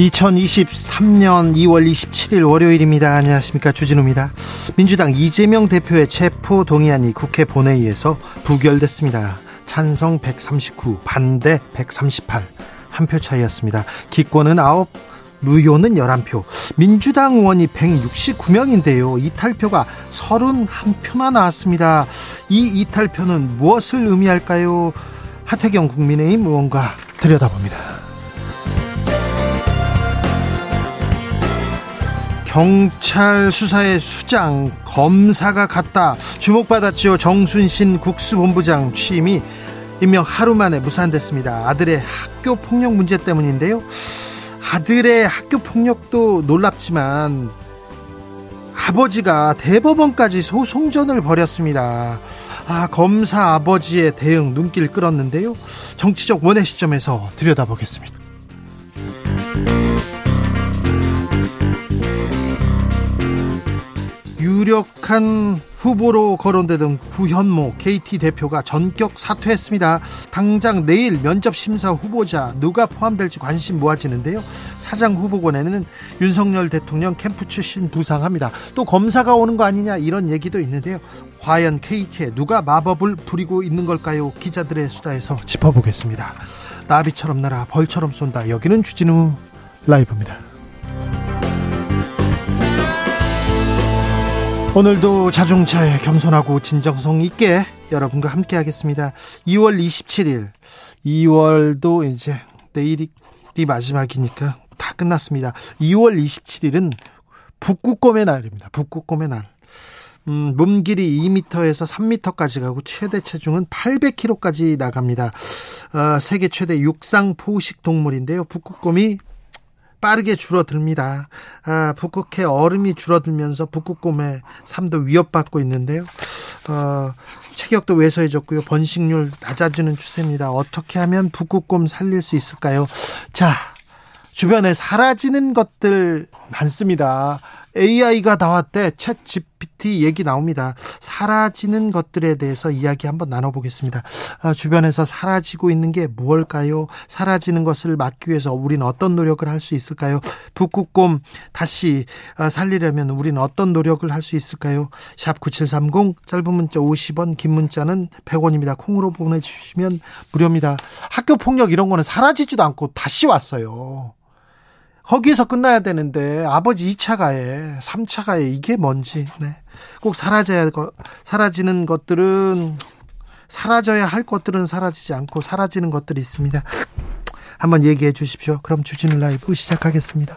2023년 2월 27일 월요일입니다. 안녕하십니까. 주진우입니다. 민주당 이재명 대표의 체포 동의안이 국회 본회의에서 부결됐습니다. 찬성 139, 반대 138. 한 표 차이였습니다. 기권은 9, 무효는 11표. 민주당 의원이 169명인데요. 이탈표가 31표나 나왔습니다. 이 이탈표는 무엇을 의미할까요? 하태경 국민의힘 의원과 들여다봅니다. 경찰 수사의 수장 검사가 갔다. 주목받았지요. 정순신 국수본부장 취임이 임명 하루 만에 무산됐습니다. 아들의 학교 폭력 문제 때문인데요. 아들의 학교 폭력도 놀랍지만 아버지가 대법원까지 소송전을 벌였습니다. 아 검사 아버지의 대응 눈길 끌었는데요. 정치적 원의 시점에서 들여다보겠습니다 유력한 후보로 거론되던 구현모 KT 대표가 전격 사퇴했습니다. 당장 내일 면접 심사 후보자 누가 포함될지 관심 모아지는데요. 사장 후보권에는 윤석열 대통령 캠프 출신 부상합니다. 또 검사가 오는 거 아니냐 이런 얘기도 있는데요. 과연 KT에 누가 마법을 부리고 있는 걸까요? 기자들의 수다에서 짚어보겠습니다. 나비처럼 날아 벌처럼 쏜다. 여기는 주진우 라이브입니다. 오늘도 자중차에 겸손하고 진정성 있게 여러분과 함께 하겠습니다. 2월 27일 2월도 이제 내일이 마지막이니까 다 끝났습니다. 2월 27일은 북극곰의 날입니다. 북극곰의 날. 음, 몸 길이 2m에서 3m까지 가고 최대 체중은 800kg까지 나갑니다. 어, 세계 최대 육상 포식 동물인데요. 북극곰이 빠르게 줄어듭니다. 아, 북극해 얼음이 줄어들면서 북극곰의 삶도 위협받고 있는데요. 어, 체격도 왜소해졌고요. 번식률 낮아지는 추세입니다. 어떻게 하면 북극곰 살릴 수 있을까요? 자, 주변에 사라지는 것들 많습니다. AI가 나왔대. 챗 GPT 얘기 나옵니다. 사라지는 것들에 대해서 이야기 한번 나눠보겠습니다. 아, 주변에서 사라지고 있는 게 무엇일까요? 사라지는 것을 막기 위해서 우리는 어떤 노력을 할 수 있을까요? 북극곰 다시 아, 살리려면 우리는 어떤 노력을 할 수 있을까요? 샵 9730 짧은 문자 50원 긴 문자는 100원입니다. 콩으로 보내주시면 무료입니다. 학교 폭력 이런 거는 사라지지도 않고 다시 왔어요. 거기서 끝나야 되는데 아버지 2차 가해, 3차 가해 이게 뭔지 네. 꼭 사라져야 사라지는 것들은 사라져야 할 것들은 사라지지 않고 사라지는 것들이 있습니다. 한번 얘기해 주십시오. 그럼 주진우 라이브 시작하겠습니다.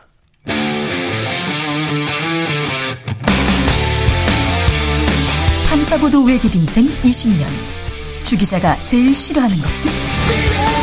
탐사보도 외길 인생 20년. 주 기자가 제일 싫어하는 것은?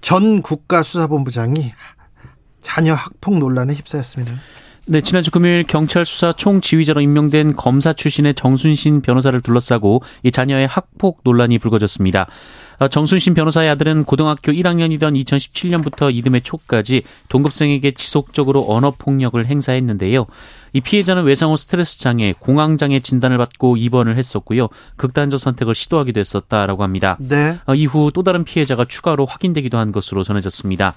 전 국가수사본부장이 자녀 학폭 논란에 휩싸였습니다. 네, 지난주 금요일 경찰 수사 총지휘자로 임명된 검사 출신의 정순신 변호사를 둘러싸고 이 자녀의 학폭 논란이 불거졌습니다. 어, 정순신 변호사의 아들은 고등학교 1학년이던 2017년부터 이듬해 초까지 동급생에게 지속적으로 언어 폭력을 행사했는데요. 이 피해자는 외상후 스트레스 장애, 공황 장애 진단을 받고 입원을 했었고요. 극단적 선택을 시도하기도 했었다라고 합니다. 네. 어, 이후 또 다른 피해자가 추가로 확인되기도 한 것으로 전해졌습니다.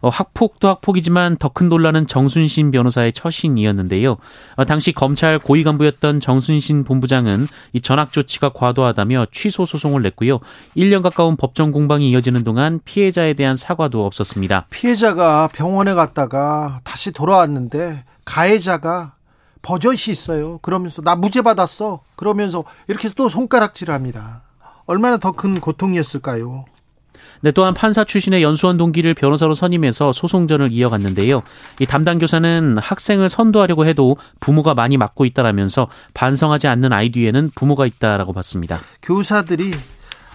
어, 학폭도 학폭이지만 더 큰 논란은 정순신 변호사의 처신이었는데요. 어, 당시 검찰 고위 간부였던 정순신 본부장은 이 전학 조치가 과도하다며 취소 소송을 냈고요. 1년 가까운 법정 공방이 이어지는 동안 피해자에 대한 사과도 없었습니다. 피해자가 병원에 갔다가 다시 돌아왔는데 가해자가 버젓이 있어요. 그러면서 나 무죄 받았어. 그러면서 이렇게 또 손가락질합니다. 얼마나 더 큰 고통이었을까요? 네, 또한 판사 출신의 연수원 동기를 변호사로 선임해서 소송전을 이어갔는데요. 이 담당 교사는 학생을 선도하려고 해도 부모가 많이 맡고 있다라면서 반성하지 않는 아이 뒤에는 부모가 있다라고 봤습니다. 교사들이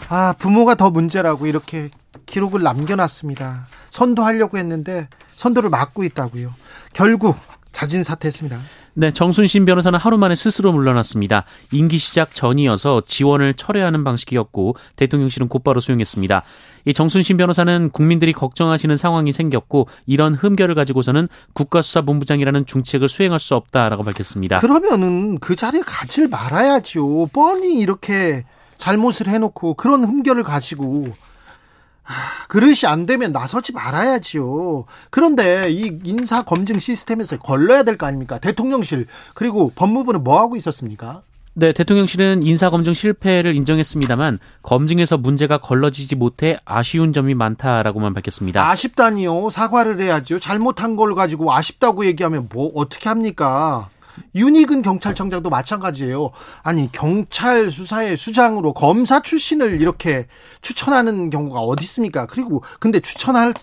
아 부모가 더 문제라고 이렇게 기록을 남겨놨습니다. 선도하려고 했는데 선도를 막고 있다고요. 결국 자진 사퇴했습니다. 네, 정순신 변호사는 하루 만에 스스로 물러났습니다. 임기 시작 전이어서 지원을 철회하는 방식이었고 대통령실은 곧바로 수용했습니다. 이 정순신 변호사는 국민들이 걱정하시는 상황이 생겼고 이런 흠결을 가지고서는 국가수사본부장이라는 중책을 수행할 수 없다라고 밝혔습니다. 그러면은 그 자리에 가질 말아야죠. 뻔히 이렇게 잘못을 해놓고 그런 흠결을 가지고 아, 그릇이 안 되면 나서지 말아야지요. 그런데 이 인사 검증 시스템에서 걸러야 될 거 아닙니까? 대통령실 그리고 법무부는 뭐 하고 있었습니까? 네, 대통령실은 인사검증 실패를 인정했습니다만 검증에서 문제가 걸러지지 못해 아쉬운 점이 많다라고만 밝혔습니다. 아쉽다니요. 사과를 해야죠. 잘못한 걸 가지고 아쉽다고 얘기하면 뭐 어떻게 합니까? 윤희근 경찰청장도 마찬가지예요. 아니 경찰 수사의 수장으로 검사 출신을 이렇게 추천하는 경우가 어디 있습니까? 그리고 근데 추천할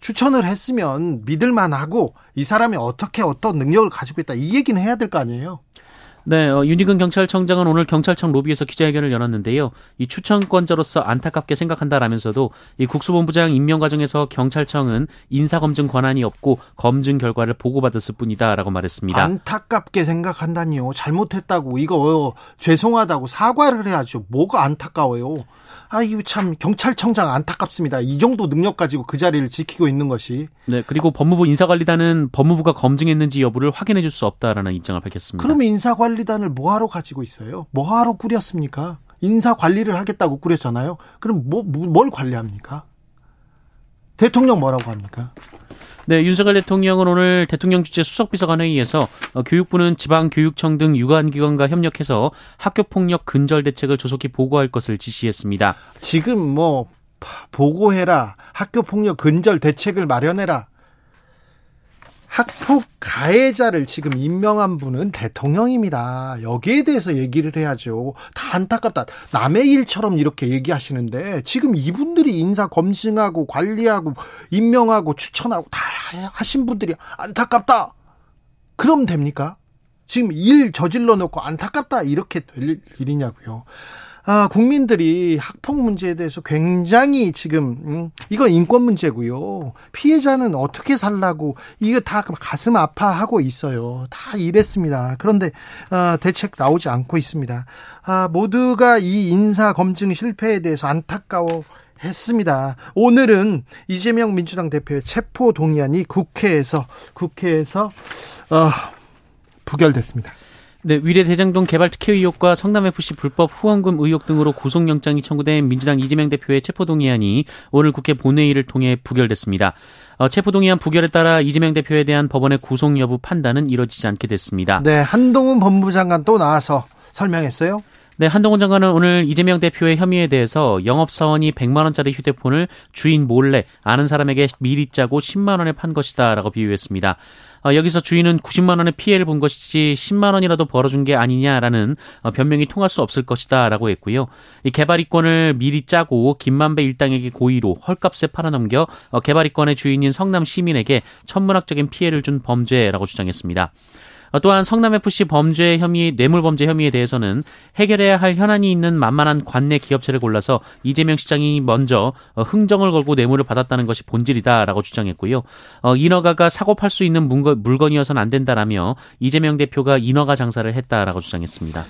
추천을 했으면 믿을 만하고 이 사람이 어떻게 어떤 능력을 가지고 있다 이 얘기는 해야 될 거 아니에요. 네, 어, 윤희근 경찰청장은 오늘 경찰청 로비에서 기자회견을 열었는데요. 이 추천권자로서 안타깝게 생각한다라면서도 이 국수본부장 임명 과정에서 경찰청은 인사 검증 권한이 없고 검증 결과를 보고받았을 뿐이다라고 말했습니다. 안타깝게 생각한다니요. 잘못했다고 이거 죄송하다고 사과를 해야죠. 뭐가 안타까워요. 아, 이거 참 경찰청장 안타깝습니다. 이 정도 능력 가지고 그 자리를 지키고 있는 것이. 네, 그리고 법무부 인사관리단은 법무부가 검증했는지 여부를 확인해 줄 수 없다라는 입장을 밝혔습니다. 그러면 인사관리단을 뭐하러 가지고 있어요? 뭐하러 꾸렸습니까? 인사 관리를 하겠다고 꾸렸잖아요. 그럼 뭐, 뭘 관리합니까? 대통령 뭐라고 합니까? 네, 윤석열 대통령은 오늘 대통령 주재 수석비서관 회의에서 어, 교육부는 지방교육청 등 유관기관과 협력해서 학교폭력 근절 대책을 조속히 보고할 것을 지시했습니다. 지금 뭐 보고해라, 학교폭력 근절 대책을 마련해라. 학폭 가해자를 지금 임명한 분은 대통령입니다. 여기에 대해서 얘기를 해야죠. 다 안타깝다. 남의 일처럼 이렇게 얘기하시는데 지금 이분들이 인사 검증하고 관리하고 임명하고 추천하고 다 하신 분들이 안타깝다. 그럼 됩니까? 지금 일 저질러 놓고 안타깝다 이렇게 될 일이냐고요. 아, 국민들이 학폭 문제에 대해서 굉장히 지금 음, 이건 인권 문제고요. 피해자는 어떻게 살라고 이거 다 가슴 아파하고 있어요. 다 이랬습니다. 그런데 아, 대책 나오지 않고 있습니다. 아, 모두가 이 인사 검증 실패에 대해서 안타까워 했습니다. 오늘은 이재명 민주당 대표의 체포 동의안이 국회에서 국회에서 어, 부결됐습니다. 네, 위례 대장동 개발 특혜 의혹과 성남FC 불법 후원금 의혹 등으로 구속영장이 청구된 민주당 이재명 대표의 체포 동의안이 오늘 국회 본회의를 통해 부결됐습니다. 어, 체포동의안 부결에 따라 이재명 대표에 대한 법원의 구속 여부 판단은 이뤄지지 않게 됐습니다. 네, 한동훈 법무장관 또 나와서 설명했어요. 네, 한동훈 장관은 오늘 이재명 대표의 혐의에 대해서 영업사원이 100만 원짜리 휴대폰을 주인 몰래 아는 사람에게 미리 짜고 10만 원에 판 것이다 라고 비유했습니다. 어, 여기서 주인은 90만 원의 피해를 본 것이지 10만 원이라도 벌어준 게 아니냐라는 어, 변명이 통할 수 없을 것이다라고 했고요. 이 개발이권을 미리 짜고 김만배 일당에게 고의로 헐값에 팔아넘겨 어, 개발이권의 주인인 성남 시민에게 천문학적인 피해를 준 범죄라고 주장했습니다. 어, 또한 성남FC 범죄 혐의, 뇌물범죄 혐의에 대해서는 해결해야 할 현안이 있는 만만한 관내 기업체를 골라서 이재명 시장이 먼저 어, 흥정을 걸고 뇌물을 받았다는 것이 본질이다라고 주장했고요. 어, 인허가가 사고 팔 수 있는 물건이어서는 안 된다라며 이재명 대표가 인허가 장사를 했다라고 주장했습니다.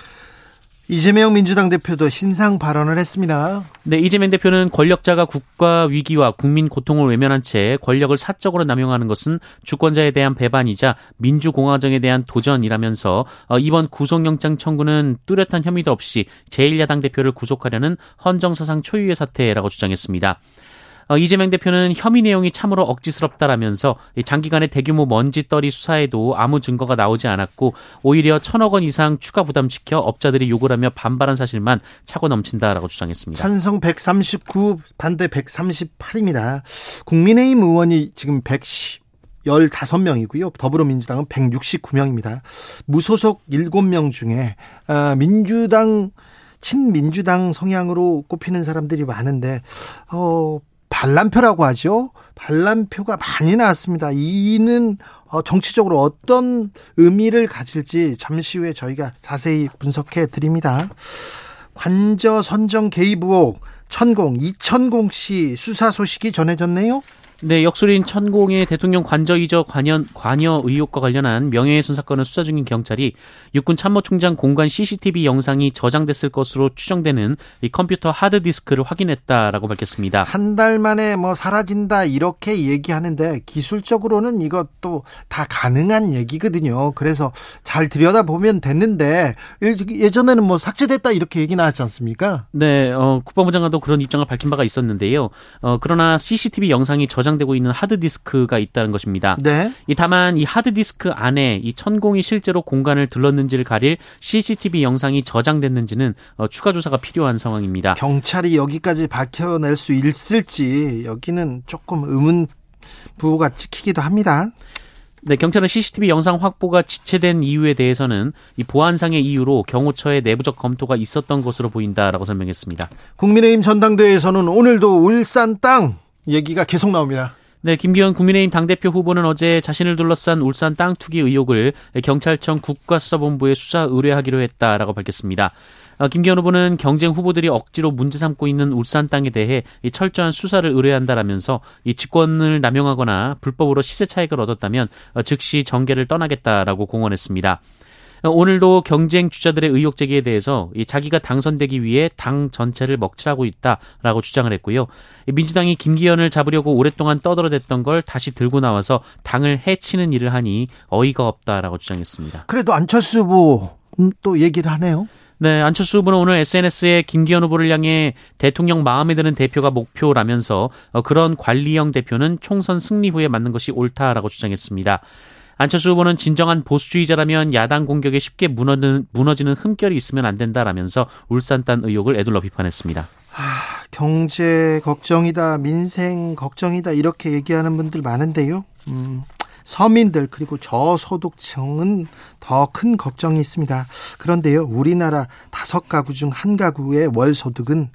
이재명 민주당 대표도 신상 발언을 했습니다. 네, 이재명 대표는 권력자가 국가 위기와 국민 고통을 외면한 채 권력을 사적으로 남용하는 것은 주권자에 대한 배반이자 민주공화정에 대한 도전이라면서 어, 이번 구속영장 청구는 뚜렷한 혐의도 없이 제1야당 대표를 구속하려는 헌정사상 초유의 사태라고 주장했습니다. 어, 이재명 대표는 혐의 내용이 참으로 억지스럽다라면서 장기간의 대규모 먼지떨이 수사에도 아무 증거가 나오지 않았고 오히려 천억 원 이상 추가 부담시켜 업자들이 요구 하며 반발한 사실만 차고 넘친다라고 주장했습니다. 찬성 139 반대 138입니다. 국민의힘 의원이 지금 110 15명이고요. 더불어민주당은 169명입니다. 무소속 7명 중에 아, 민주당 친민주당 성향으로 꼽히는 사람들이 많은데 어 반란표라고 하죠. 반란표가 많이 나왔습니다. 이는 어, 정치적으로 어떤 의미를 가질지 잠시 후에 저희가 자세히 분석해 드립니다. 관저 선정 개입 의혹 천공 이천공 씨 수사 소식이 전해졌네요. 네, 역술인 천공의 대통령 관저 이적 관여, 관여 의혹과 관련한 명예훼손 사건을 수사 중인 경찰이 육군 참모총장 공간 CCTV 영상이 저장됐을 것으로 추정되는 이 컴퓨터 하드디스크를 확인했다라고 밝혔습니다. 한 달 만에 뭐 사라진다 이렇게 얘기하는데 기술적으로는 이것도 다 가능한 얘기거든요. 그래서 잘 들여다보면 됐는데 예전에는 뭐 삭제됐다 이렇게 얘기 나왔지 않습니까? 네, 어, 국방부 장관도 그런 입장을 밝힌 바가 있었는데요. 어, 그러나 CCTV 영상이 저장 저장되고 있는 하드디스크가 있다는 것입니다. 네. 이 다만 이 하드디스크 안에 이 천공이 실제로 공간을 들렀는지를 가릴 CCTV 영상이 저장됐는지는 어, 추가 조사가 필요한 상황입니다. 경찰이 여기까지 밝혀낼 수 있을지 여기는 조금 의문 부호가 찍히기도 합니다. 네, 경찰은 CCTV 영상 확보가 지체된 이유에 대해서는 이 보안상의 이유로 경호처의 내부적 검토가 있었던 것으로 보인다라고 설명했습니다. 국민의힘 전당대회에서는 오늘도 울산 땅 얘기가 계속 나옵니다. 네, 김기현 국민의힘 당대표 후보는 어제 자신을 둘러싼 울산 땅 투기 의혹을 경찰청 국가수사본부에 수사 의뢰하기로 했다라고 밝혔습니다. 어, 김기현 후보는 경쟁 후보들이 억지로 문제 삼고 있는 울산 땅에 대해 철저한 수사를 의뢰한다라면서 이 직권을 남용하거나 불법으로 시세 차익을 얻었다면 어, 즉시 정계를 떠나겠다라고 공언했습니다. 오늘도 경쟁 주자들의 의혹 제기에 대해서 자기가 당선되기 위해 당 전체를 먹칠하고 있다라고 주장을 했고요. 민주당이 김기현을 잡으려고 오랫동안 떠들어댔던 걸 다시 들고 나와서 당을 해치는 일을 하니 어이가 없다라고 주장했습니다. 그래도 안철수 후보 음, 또 얘기를 하네요. 네, 안철수 후보는 오늘 SNS에 김기현 후보를 향해 대통령 마음에 드는 대표가 목표라면서 어, 그런 관리형 대표는 총선 승리 후에 맞는 것이 옳다라고 주장했습니다. 안철수 후보는 진정한 보수주의자라면 야당 공격에 쉽게 무너지는, 무너지는 흠결이 있으면 안 된다라면서 울산단 의혹을 애둘러 비판했습니다. 아, 경제 걱정이다, 민생 걱정이다 이렇게 얘기하는 분들 많은데요. 음, 서민들 그리고 저소득층은 더 큰 걱정이 있습니다. 그런데요, 우리나라 다섯 가구 중 한 가구의 월 소득은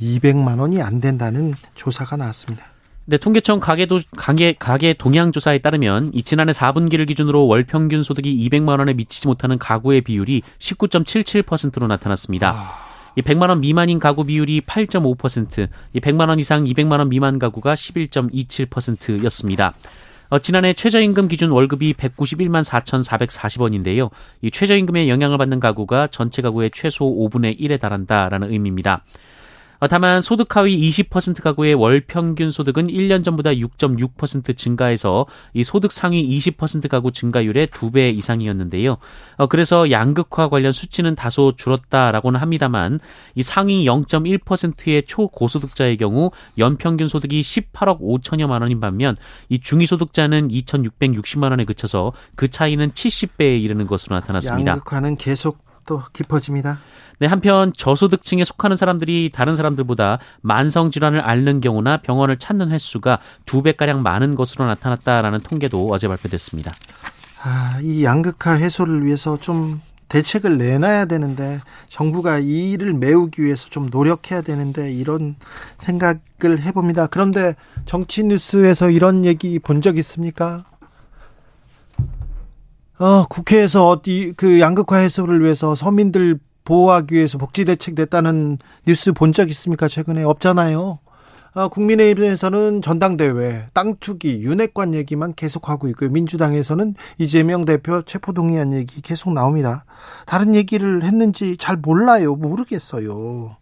200만 원이 안 된다는 조사가 나왔습니다. 네, 통계청 가계도, 가계, 가계 동향 조사에 따르면 이 지난해 4분기를 기준으로 월 평균 소득이 200만 원에 미치지 못하는 가구의 비율이 19.77%로 나타났습니다. 아... 이 100만 원 미만인 가구 비율이 8.5%, 이 100만 원 이상 200만 원 미만 가구가 11.27%였습니다. 어, 지난해 최저임금 기준 월급이 191만 4,440원인데요. 이 최저임금에 영향을 받는 가구가 전체 가구의 최소 5분의 1에 달한다라는 의미입니다. 어, 다만 소득 하위 20% 가구의 월 평균 소득은 1년 전보다 6.6% 증가해서 이 소득 상위 20% 가구 증가율의 2배 이상이었는데요. 어, 그래서 양극화 관련 수치는 다소 줄었다라고는 합니다만 이 상위 0.1%의 초고소득자의 경우 연평균 소득이 18억 5천여만 원인 반면 이 중위소득자는 2,660만 원에 그쳐서 그 차이는 70배에 이르는 것으로 나타났습니다. 양극화는 계속 또 깊어집니다. 네, 한편 저소득층에 속하는 사람들이 다른 사람들보다 만성 질환을 앓는 경우나 병원을 찾는 횟수가 두 배가량 많은 것으로 나타났다라는 통계도 어제 발표됐습니다. 아, 이 양극화 해소를 위해서 좀 대책을 내놔야 되는데 정부가 이 일을 메우기 위해서 좀 노력해야 되는데 이런 생각을 해봅니다. 그런데 정치 뉴스에서 이런 얘기 본 적 있습니까? 어, 국회에서 어디 그 양극화 해소를 위해서 서민들 보호하기 위해서 복지 대책 냈다는 뉴스 본 적 있습니까? 최근에 없잖아요. 아, 국민의힘에서는 전당대회, 땅 투기, 윤핵관 얘기만 계속하고 있고요. 민주당에서는 이재명 대표 체포동의안 얘기 계속 나옵니다. 다른 얘기를 했는지 잘 몰라요. 모르겠어요.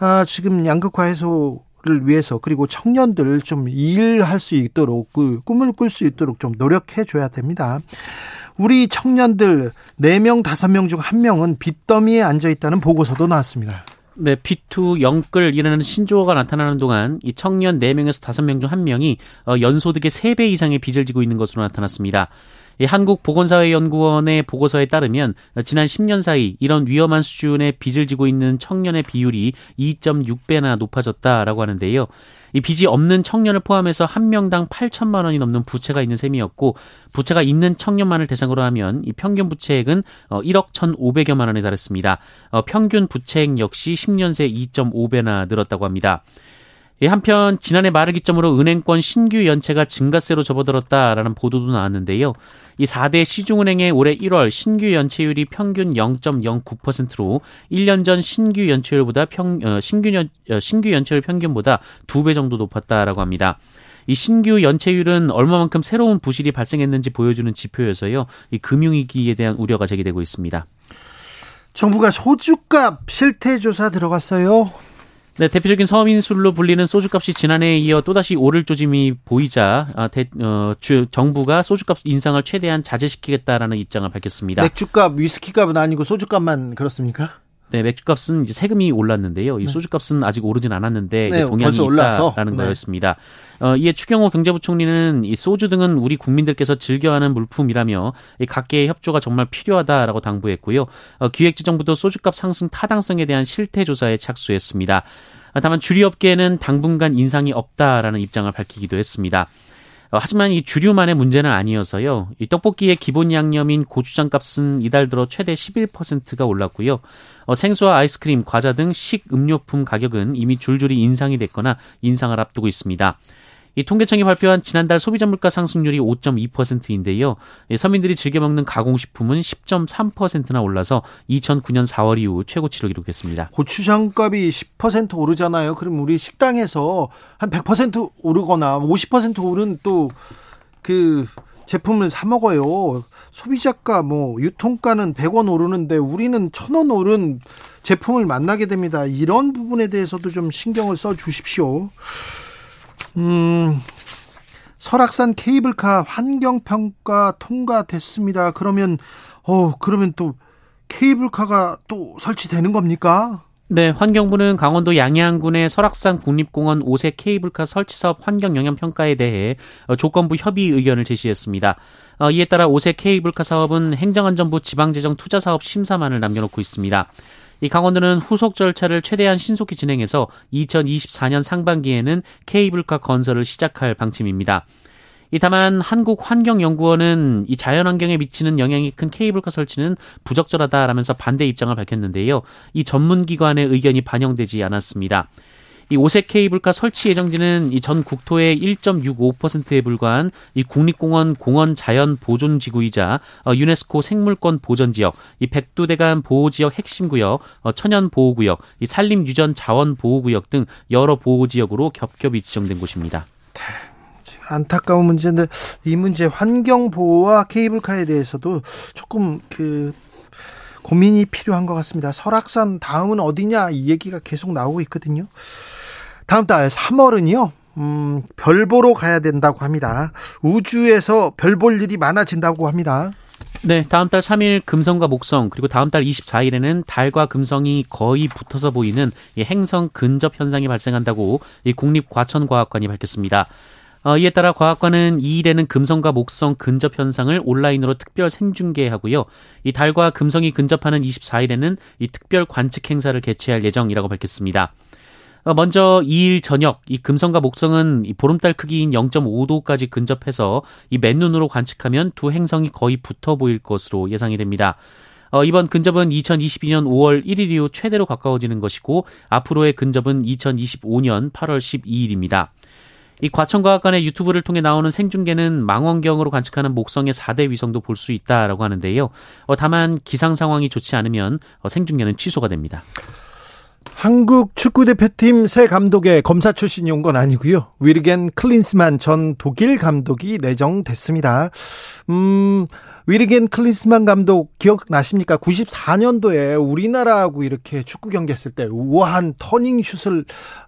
아, 지금 양극화 해소 를 위해서 그리고 청년들 좀 일할 수 있도록 그 꿈을 꿀 수 있도록 좀 노력해 줘야 됩니다. 우리 청년들 4명, 5명 중 1명은 빚더미에 앉아 있다는 보고서도 나왔습니다. 네, P2 영끌 이라는 신조어가 나타나는 동안 이 청년 4명에서 5명 중 1명이 어, 연소득의 3배 이상의 빚을 지고 있는 것으로 나타났습니다. 이 한국보건사회연구원의 보고서에 따르면 지난 10년 사이 이런 위험한 수준의 빚을 지고 있는 청년의 비율이 2.6배나 높아졌다라고 하는데요. 이 빚이 없는 청년을 포함해서 한 명당 8천만 원이 넘는 부채가 있는 셈이었고 부채가 있는 청년만을 대상으로 하면 이 평균 부채액은 1억 어, 1,500여만 원에 달했습니다. 어, 평균 부채액 역시 10년 새 2.5배나 늘었다고 합니다. 예, 한편 지난해 말을 기점으로 은행권 신규 연체가 증가세로 접어들었다라는 보도도 나왔는데요. 이 4대 시중은행의 올해 1월 신규 연체율이 평균 0.09%로 1년 전 신규 연체율보다 평 어, 신규 연 어, 신규 연체율 평균보다 2배 정도 높았다라고 합니다. 이 신규 연체율은 얼마만큼 새로운 부실이 발생했는지 보여주는 지표여서요. 이 금융위기에 대한 우려가 제기되고 있습니다. 정부가 소주값 실태 조사 들어갔어요. 네, 대표적인 서민술로 불리는 소주값이 지난해에 이어 또다시 오를 조짐이 보이자 아, 대, 어, 주, 정부가 소주값 인상을 최대한 자제시키겠다라는 입장을 밝혔습니다. 맥주값, 위스키값은 아니고 소주값만 그렇습니까? 네, 맥주값은 이제 세금이 올랐는데요. 이 네. 소주값은 아직 오르진 않았는데 네, 동향이 있다라는 네. 거였습니다. 어, 이에 추경호 경제부총리는 이 소주 등은 우리 국민들께서 즐겨하는 물품이라며 이 각계의 협조가 정말 필요하다라고 당부했고요. 어, 기획재정부도 소주값 상승 타당성에 대한 실태 조사에 착수했습니다. 다만 주류업계에는 당분간 인상이 없다라는 입장을 밝히기도 했습니다. 어, 하지만 이 주류만의 문제는 아니어서요. 이 떡볶이의 기본 양념인 고추장 값은 이달 들어 최대 11%가 올랐고요. 어, 생수와 아이스크림, 과자 등 식음료품 가격은 이미 줄줄이 인상이 됐거나 인상을 앞두고 있습니다. 이 통계청이 발표한 지난달 소비자 물가 상승률이 5.2%인데요. 서민들이 즐겨 먹는 가공식품은 10.3%나 올라서 2009년 4월 이후 최고치를 기록했습니다. 고추장 값이 10% 오르잖아요. 그럼 우리 식당에서 한 100% 오르거나 50% 오른 또그 제품을 사 먹어요. 소비자가 뭐 유통가는 100원 오르는데 우리는 1000원 오른 제품을 만나게 됩니다. 이런 부분에 대해서도 좀 신경을 써 주십시오. 음, 설악산 케이블카 환경평가 통과됐습니다. 그러면, 어, 그러면 또 케이블카가 또 설치되는 겁니까? 네, 환경부는 강원도 양양군의 설악산 국립공원 5세 케이블카 설치 사업 환경 영향 평가에 대해 조건부 협의 의견을 제시했습니다. 어, 이에 따라 5세 케이블카 사업은 행정안전부 지방재정 투자 사업 심사만을 남겨놓고 있습니다. 이 강원도는 후속 절차를 최대한 신속히 진행해서 2024년 상반기에는 케이블카 건설을 시작할 방침입니다. 이 다만 한국환경연구원은 이 자연환경에 미치는 영향이 큰 케이블카 설치는 부적절하다라면서 반대 입장을 밝혔는데요. 이 전문기관의 의견이 반영되지 않았습니다. 이 오색 케이블카 설치 예정지는 이 전 국토의 1.65%에 불과한 이 국립공원 공원 자연 보존 지구이자 어, 유네스코 생물권 보전 지역, 이 백두대간 보호 지역 핵심 구역, 어, 천연 보호 구역, 이 산림 유전 자원 보호 구역 등 여러 보호 지역으로 겹겹이 지정된 곳입니다. 안타까운 문제인데 이 문제 환경 보호와 케이블카에 대해서도 조금 그 고민이 필요한 것 같습니다. 설악산 다음은 어디냐 이 얘기가 계속 나오고 있거든요. 다음 달 3월은요. 음, 별 보러 가야 된다고 합니다. 우주에서 별 볼 일이 많아진다고 합니다. 네, 다음 달 3일 금성과 목성 그리고 다음 달 24일에는 달과 금성이 거의 붙어서 보이는 행성 근접 현상이 발생한다고 국립과천과학관이 밝혔습니다. 어, 이에 따라 과학관은 2일에는 금성과 목성 근접 현상을 온라인으로 특별 생중계하고요. 이 달과 금성이 근접하는 24일에는 이 특별 관측 행사를 개최할 예정이라고 밝혔습니다. 어, 먼저 2일 저녁 이 금성과 목성은 이 보름달 크기인 0.5도까지 근접해서 이 맨눈으로 관측하면 두 행성이 거의 붙어 보일 것으로 예상이 됩니다. 어, 이번 근접은 2022년 5월 1일 이후 최대로 가까워지는 것이고 앞으로의 근접은 2025년 8월 12일입니다. 이 과천과학관의 유튜브를 통해 나오는 생중계는 망원경으로 관측하는 목성의 4대 위성도 볼 수 있다라고 하는데요. 어, 다만 기상 상황이 좋지 않으면 어, 생중계는 취소가 됩니다. 한국 축구대표팀 새 감독에 검사 출신이 온 건 아니고요. 위르겐 클린스만 전 독일 감독이 내정됐습니다. 음, 위르겐 클린스만 감독 기억나십니까? 94년도에 우리나라하고 이렇게 축구 경기했을 때 우아한 터닝 슛을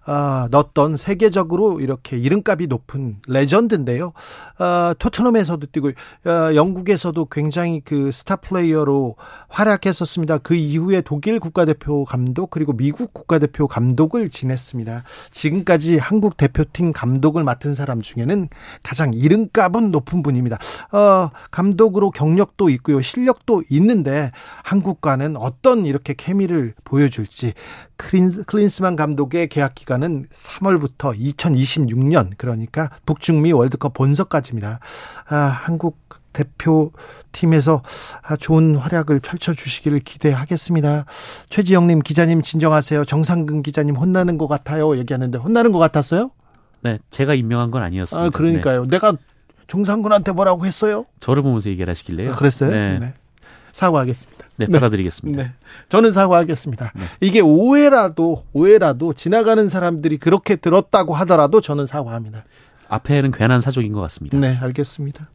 어, 넣었던 세계적으로 이렇게 이름값이 높은 레전드인데요. 어, 토트넘에서도 뛰고 어, 영국에서도 굉장히 그 스타 플레이어로 활약했었습니다. 그 이후에 독일 국가대표 감독 그리고 미국 국가대표 감독을 지냈습니다. 지금까지 한국 대표팀 감독을 맡은 사람 중에는 가장 이름값은 높은 분입니다. 어, 감독으로 경 력도 있고요. 실력도 있는데 한국과는 어떤 이렇게 케미를 보여줄지 클린스만 감독의 계약 기간은 3월부터 2026년 그러니까 북중미 월드컵 본석까지입니다. 아, 한국 대표팀에서 아, 좋은 활약을 펼쳐주시기를 기대하겠습니다. 최지영님 기자님 진정하세요. 정상근 기자님 혼나는 것 같아요. 얘기하는데 혼나는 것 같았어요? 네, 제가 임명한 건 아니었습니다. 아, 그러니까요. 네. 내가 정상근한테 뭐라고 했어요? 저를 보면서 얘기를 하시길래요. 아, 그랬어요? 네. 네. 사과하겠습니다. 네, 받아드리겠습니다. 네. 저는 사과하겠습니다. 네. 이게 오해라도 오해라도 지나가는 사람들이 그렇게 들었다고 하더라도 저는 사과합니다. 앞에는 괜한 사족인 것 같습니다. 네, 알겠습니다.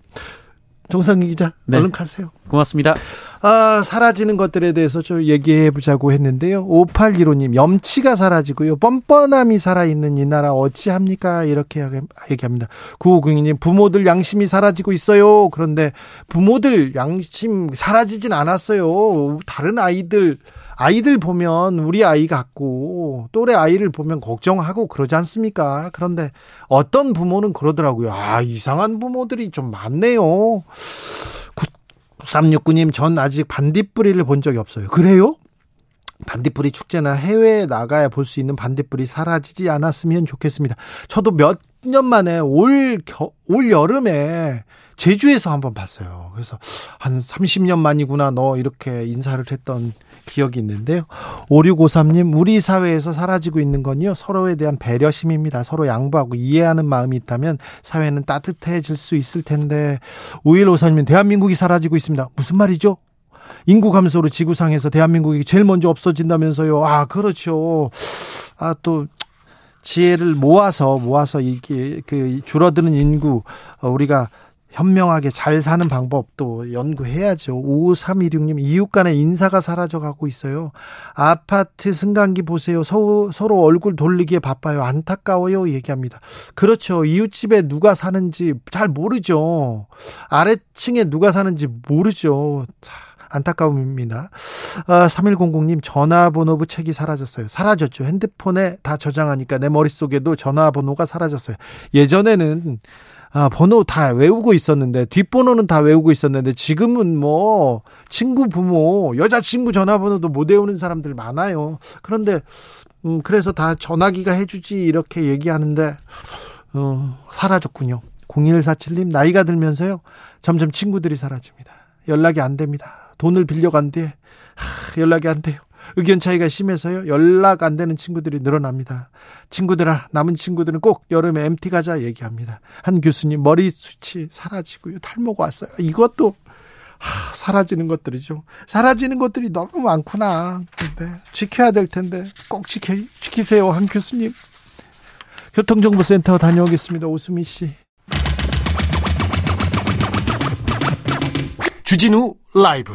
정상기 기자, 네. 얼른 가세요. 고맙습니다. 아, 사라지는 것들에 대해서 좀 얘기해 보자고 했는데요. 5815님, 염치가 사라지고요. 뻔뻔함이 살아있는 이 나라 어찌합니까? 이렇게 얘기합니다. 9502님, 부모들 양심이 사라지고 있어요. 그런데 부모들 양심 사라지진 않았어요. 다른 아이들, 아이들 보면 우리 아이 같고 또래 아이를 보면 걱정하고 그러지 않습니까? 그런데 어떤 부모는 그러더라고요. 아, 이상한 부모들이 좀 많네요. 369님, 전 아직 반딧불이를 본 적이 없어요. 그래요? 반딧불이 축제나 해외에 나가야 볼 수 있는 반딧불이 사라지지 않았으면 좋겠습니다. 저도 몇 년 만에 올, 겨, 올 여름에 제주에서 한번 봤어요. 그래서 한 30년 만이구나 너 이렇게 인사를 했던 기억이 있는데요. 5653님, 우리 사회에서 사라지고 있는 건요, 서로에 대한 배려심입니다. 서로 양보하고 이해하는 마음이 있다면 사회는 따뜻해질 수 있을 텐데, 5154님은 대한민국이 사라지고 있습니다. 무슨 말이죠? 인구 감소로 지구상에서 대한민국이 제일 먼저 없어진다면서요. 아, 그렇죠. 아, 또, 지혜를 모아서, 모아서 이게, 그, 줄어드는 인구, 어, 우리가 현명하게 잘 사는 방법도 연구해야죠. 5316님, 이웃 간의 인사가 사라져 가고 있어요. 아파트 승강기 보세요. 서, 서로 얼굴 돌리기에 바빠요. 안타까워요. 얘기합니다. 그렇죠. 이웃집에 누가 사는지 잘 모르죠. 아래층에 누가 사는지 모르죠. 안타까움입니다. 아, 3100님 전화번호부 책이 사라졌어요. 사라졌죠. 핸드폰에 다 저장하니까 내 머릿속에도 전화번호가 사라졌어요. 예전에는 아, 번호 다 외우고 있었는데 뒷번호는 다 외우고 있었는데 지금은 뭐 친구 부모 여자친구 전화번호도 못 외우는 사람들 많아요. 그런데 음 그래서 다 전화기가 해주지 이렇게 얘기하는데 어 사라졌군요. 0147님 나이가 들면서요 점점 친구들이 사라집니다. 연락이 안 됩니다. 돈을 빌려간대 하, 연락이 안 돼요. 의견 차이가 심해서요. 연락 안 되는 친구들이 늘어납니다. 친구들아, 남은 친구들은 꼭 여름에 MT 가자 얘기합니다. 한 교수님 머리숱이 사라지고요. 탈모가 왔어요. 이것도 하, 사라지는 것들이죠. 사라지는 것들이 너무 많구나. 근데 지켜야 될 텐데 꼭 지켜 지키세요, 한 교수님. 교통정보센터 다녀오겠습니다. 오수미 씨. 주진우 라이브.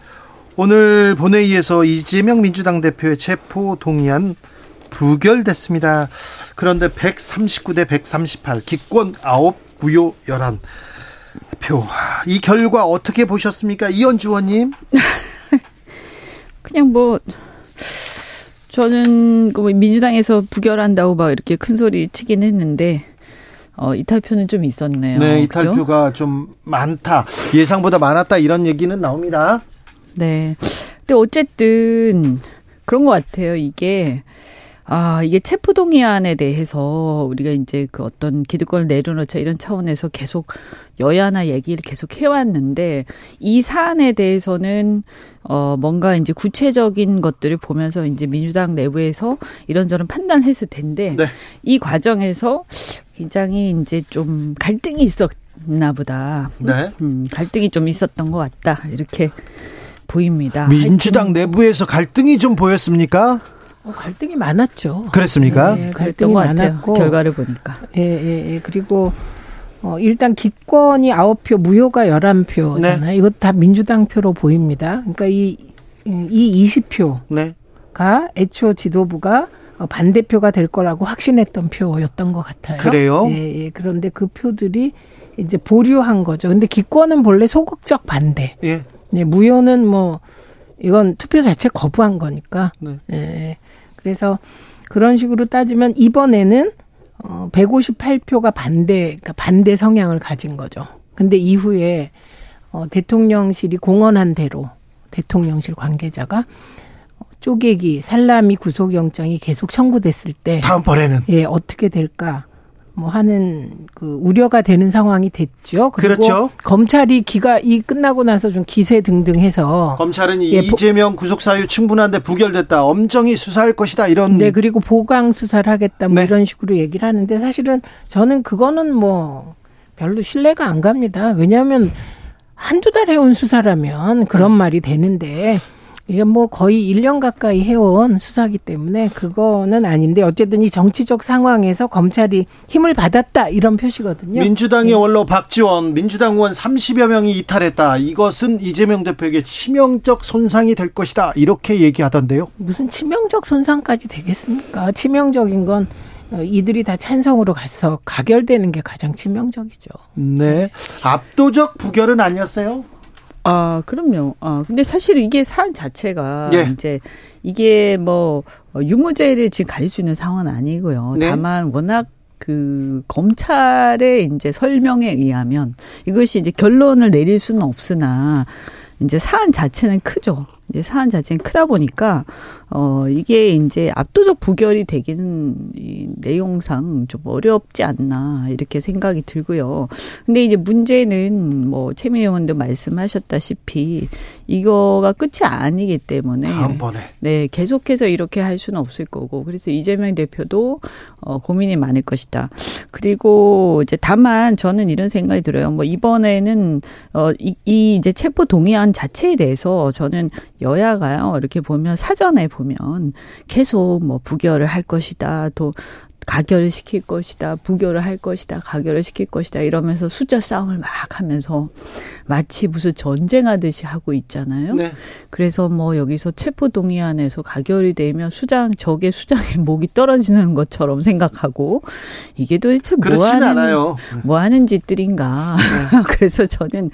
오늘 본회의에서 이재명 민주당 대표의 체포 동의안 부결됐습니다. 그런데 139대 138, 기권 9, 무효 11. 표. 이 결과 어떻게 보셨습니까? 이현주 의원님? 그냥 뭐, 저는 그뭐 민주당에서 부결한다고 막 이렇게 큰 소리 치긴 했는데, 어, 이탈표는 좀 있었네요. 네, 이탈표가 그죠? 좀 많다. 예상보다 많았다. 이런 얘기는 나옵니다. 네. 근데 어쨌든 그런 것 같아요. 이게 아, 이게 체포동의안에 대해서 우리가 이제 그 어떤 기득권을 내려놓자 이런 차원에서 계속 여야나 얘기를 계속 해왔는데 이 사안에 대해서는 어, 뭔가 이제 구체적인 것들을 보면서 이제 민주당 내부에서 이런저런 판단을 했을 텐데 네. 이 과정에서 굉장히 이제 좀 갈등이 있었나 보다. 네. 음, 갈등이 좀 있었던 것 같다. 이렇게 보입니다. 민주당 내부에서 갈등이 좀 보였습니까? 어, 갈등이 많았죠. 그랬습니까? 네, 갈등이. 많았고 결과를 보니까. 예, 예, 예. 그리고 어, 일단 기권이 아홉 표 무효가 열한 표잖아요 네. 이것 다 민주당 표로 보입니다. 그러니까 이, 이 20표가 네. 애초 지도부가 어, 반대표가 될 거라고 확신했던 표였던 것 같아요. 그래요? 예, 예. 그런데 그 표들이 이제 보류한 거죠. 근데 기권은 본래 소극적 반대. 예. 네, 무효는 뭐 이건 투표 자체 거부한 거니까. 네. 예. 그래서 그런 식으로 따지면 이번에는 어 158표가 반대 그러니까 반대 성향을 가진 거죠. 근데 이후에 어 대통령실이 공언한 대로 대통령실 관계자가 어, 쪼개기 살라미 구속영장이 계속 청구됐을 때 다음번에는 예, 어떻게 될까? 뭐 하는 그 우려가 되는 상황이 됐죠. 그리고 그렇죠. 검찰이 기가 이 끝나고 나서 좀 기세 등등해서 검찰은 예, 보- 이재명 구속 사유 충분한데 부결됐다. 엄정히 수사할 것이다. 이런 네, 그리고 보강 수사를 하겠다 뭐 네. 이런 식으로 얘기를 하는데 사실은 저는 그거는 뭐 별로 신뢰가 안 갑니다. 왜냐하면 한두 달 해온 수사라면 그런 말이 되는데 이게 뭐 거의 1년 가까이 해온 수사기 때문에 그거는 아닌데 어쨌든 이 정치적 상황에서 검찰이 힘을 받았다 이런 표시거든요. 민주당의 예. 원로 박지원, 민주당 의원 30여 명이 이탈했다. 이것은 이재명 대표에게 치명적 손상이 될 것이다. 이렇게 얘기하던데요. 무슨 치명적 손상까지 되겠습니까? 치명적인 건 어, 이들이 다 찬성으로 가서 가결되는 게 가장 치명적이죠. 네. 압도적 부결은 아니었어요. 아, 그럼요. 아, 근데 사실 이게 사안 자체가 예. 이제 이게 뭐 어, 유무죄를 지금 가릴 수 있는 상황은 아니고요. 네. 다만 워낙 그 검찰의 이제 설명에 의하면 이것이 이제 결론을 내릴 수는 없으나 이제 사안 자체는 크죠. 이제 사안 자체는 크다 보니까 어 이게 이제 압도적 부결이 되기는 이 내용상 좀 어렵지 않나 이렇게 생각이 들고요. 근데 이제 문제는 뭐 최민희 의원도 말씀하셨다시피 이거가 끝이 아니기 때문에 다음번에. 네, 계속해서 이렇게 할 수는 없을 거고. 그래서 이재명 대표도 어 고민이 많을 것이다. 그리고 이제 다만 저는 이런 생각이 들어요. 뭐 이번에는 어이 이 이제 체포 동의안 자체에 대해서 저는 여야가요. 이렇게 보면 사전에 보면 계속 뭐 부결을 할 것이다. 또 가결을 시킬 것이다. 부결을 할 것이다. 가결을 시킬 것이다. 이러면서 숫자 싸움을 막 하면서 마치 무슨 전쟁하듯이 하고 있잖아요. 네. 그래서 뭐 여기서 체포 동의안에서 가결이 되면 수장 적의 수장의 목이 떨어지는 것처럼 생각하고 이게 도대체 뭐 하는 않아요. 뭐 하는 짓들인가. 그래서 저는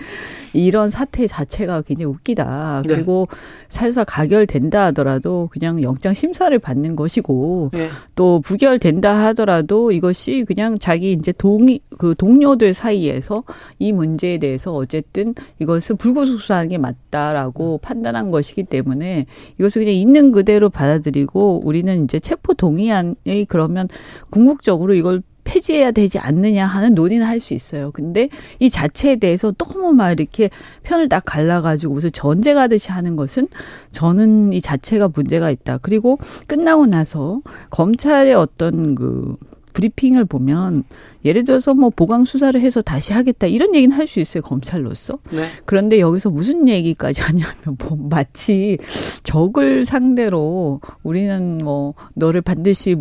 이런 사태 자체가 굉장히 웃기다. 네. 그리고 사유사 가결된다 하더라도 그냥 영장 심사를 받는 것이고 네. 또 부결된다 하더라도 이것이 그냥 자기 이제 동의 그 동료들 사이에서 이 문제에 대해서 어쨌든 이것을 불구속 수사하는 게 맞다라고 판단한 것이기 때문에 이것을 그냥 있는 그대로 받아들이고 우리는 이제 체포 동의안이 그러면 궁극적으로 이걸 폐지해야 되지 않느냐 하는 논의는 할 수 있어요. 근데 이 자체에 대해서 너무 막 이렇게 편을 딱 갈라가지고 무슨 전쟁하듯이 하는 것은 저는 이 자체가 문제가 있다. 그리고 끝나고 나서 검찰의 어떤 그 브리핑을 보면 예를 들어서 뭐 보강 수사를 해서 다시 하겠다 이런 얘기는 할 수 있어요 검찰로서 네. 그런데 여기서 무슨 얘기까지 하냐면 뭐 마치 적을 상대로 우리는 뭐 너를 반드시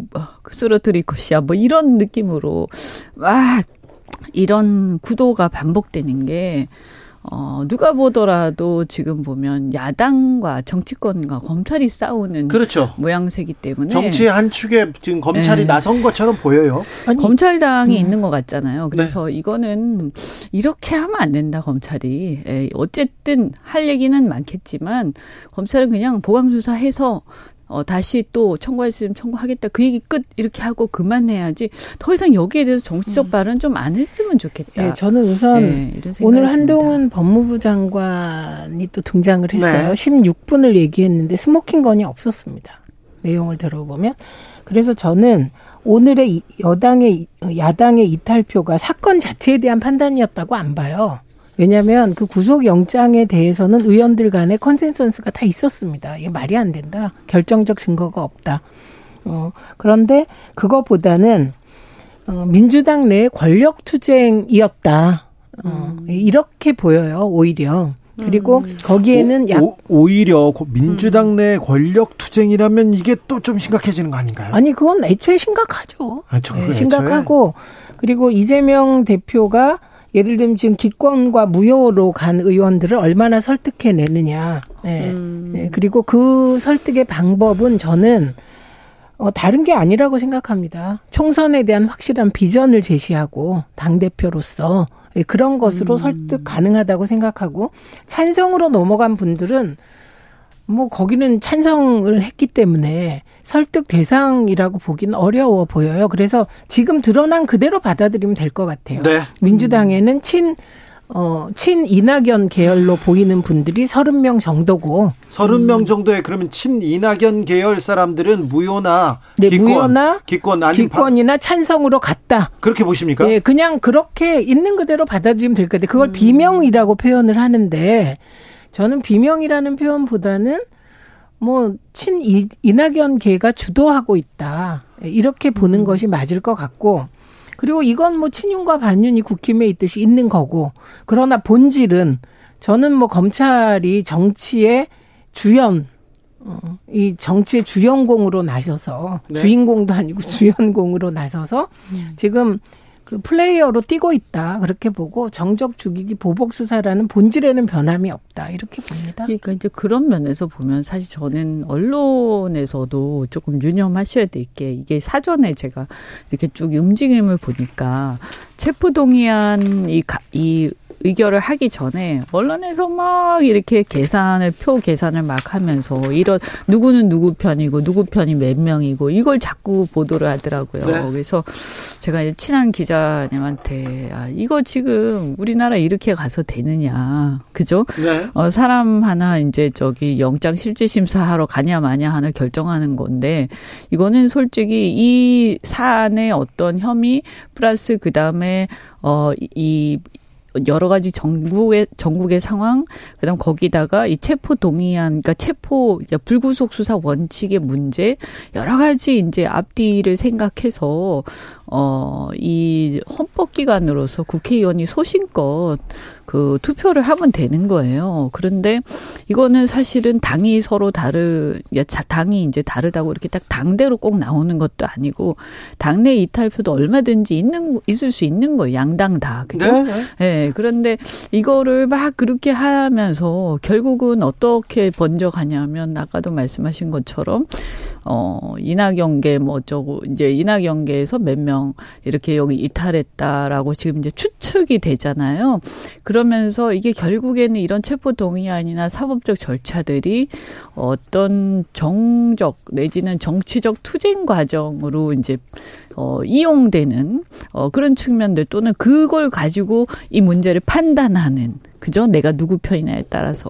쓰러뜨릴 것이야 뭐 이런 느낌으로 막 이런 구도가 반복되는 게 어, 누가 보더라도 지금 보면 야당과 정치권과 검찰이 싸우는 그렇죠. 모양새기 때문에 정치의 한 축에 지금 검찰이 네. 나선 것처럼 보여요. 아니, 검찰당이 음. 있는 것 같잖아요. 그래서 네. 이거는 이렇게 하면 안 된다, 검찰이. 에, 어쨌든 할 얘기는 많겠지만 검찰은 그냥 보강 수사해서 어, 다시 또 청구할 수 있으면 청구하겠다. 그 얘기 끝 이렇게 하고 그만해야지. 더 이상 여기에 대해서 정치적 발언 좀 안 했으면 좋겠다. 예, 저는 우선 네, 생각이 오늘. 한동훈 법무부 장관이 또 등장을 했어요. 네. 16분을 얘기했는데 smoking gun이 없었습니다. 내용을 들어보면. 그래서 저는 오늘의 여당의 야당의 이탈표가 사건 자체에 대한 판단이었다고 안 봐요. 왜냐하면 그 구속영장에 대해서는 의원들 간의 consensus가 다 있었습니다. 이게 말이 안 된다. 결정적 증거가 없다. 어, 그런데 그거보다는 어, 민주당 내 권력 투쟁이었다. 어, 음. 이렇게 보여요, 오히려. 그리고 음. 거기에는 약 오, 오히려 민주당 내 권력 투쟁이라면 이게 또 좀 심각해지는 거 아닌가요? 아니 그건 애초에 심각하죠. 아, 네, 심각하고 그리고 이재명 대표가 예를 들면 지금 기권과 무효로 간 의원들을 얼마나 설득해내느냐. 네. 음. 네. 그리고 그 설득의 방법은 저는 어, 다른 게 아니라고 생각합니다. 총선에 대한 확실한 비전을 제시하고 당대표로서 예, 그런 것으로 음. 설득 가능하다고 생각하고 찬성으로 넘어간 분들은 뭐 거기는 찬성을 했기 때문에 설득 대상이라고 보기는 어려워 보여요. 그래서 지금 드러난 그대로 받아들이면 될 것 같아요. 네. 민주당에는 친 어, 친 이낙연 계열로 보이는 분들이 30명 정도고. 30명 음. 정도의 그러면 친 이낙연 계열 사람들은 무효나 네, 기권, 무효나 기권 아니 기권이나 찬성으로 갔다. 그렇게 보십니까? 네, 그냥 그렇게 있는 그대로 받아들이면 될것 같아요. 그걸 음. 비명이라고 표현을 하는데 저는 비명이라는 표현보다는 뭐, 친 이낙연 계가 주도하고 있다. 이렇게 보는 음. 것이 맞을 것 같고, 그리고 이건 뭐 친윤과 반윤이 국힘에 있듯이 있는 거고, 그러나 본질은 저는 뭐 검찰이 정치의 주연, 어, 이 정치의 주연공으로 나서서, 네. 주인공도 아니고 주연공으로 나서서, 음. 지금 그 플레이어로 뛰고 있다 그렇게 보고 정적 죽이기 보복 수사라는 본질에는 변함이 없다 이렇게 봅니다. 그러니까 이제 그런 면에서 보면 사실 저는 언론에서도 조금 유념하셔야 될 게 이게 사전에 제가 이렇게 쭉 움직임을 보니까 체포 동의안 이, 이 의결을 하기 전에 언론에서 막 이렇게 계산을 표 계산을 막 하면서 이런 누구는 누구 편이고 누구 편이 몇 명이고 이걸 자꾸 보도를 하더라고요. 네. 그래서 제가 친한 기자님한테 아 이거 지금 우리나라 이렇게 가서 되느냐 그죠? 네. 어 사람 하나 이제 저기 영장 실질 심사하러 가냐 마냐 하나 결정하는 건데 이거는 솔직히 이 사안의 어떤 혐의 플러스 그 다음에 어이 여러 가지 전국의 전국의 상황, 그다음 거기다가 이 체포 동의안, 그러니까 체포 불구속 수사 원칙의 문제 여러 가지 이제 앞뒤를 생각해서 어 이 헌법 기관으로서 국회의원이 소신껏 그 투표를 하면 되는 거예요. 그런데 이거는 사실은 당이 서로 다르, 당이 이제 다르다고 이렇게 딱 당대로 꼭 나오는 것도 아니고 당내 이탈표도 얼마든지 있는 있을 수 있는 거예요. 양당 다 그죠? 네. 네. 그런데 이거를 막 그렇게 하면서 결국은 어떻게 번져가냐면 아까도 말씀하신 것처럼 어, 이낙연계 뭐 어쩌고, 이제 이낙연계에서 몇 명 이렇게 여기 이탈했다라고 지금 이제 추측이 되잖아요. 그러면서 이게 결국에는 이런 체포 동의안이나 사법적 절차들이 어떤 정적 내지는 정치적 투쟁 과정으로 이제 어, 이용되는 어, 그런 측면들 또는 그걸 가지고 이 문제를 판단하는 그죠? 내가 누구 편이냐에 따라서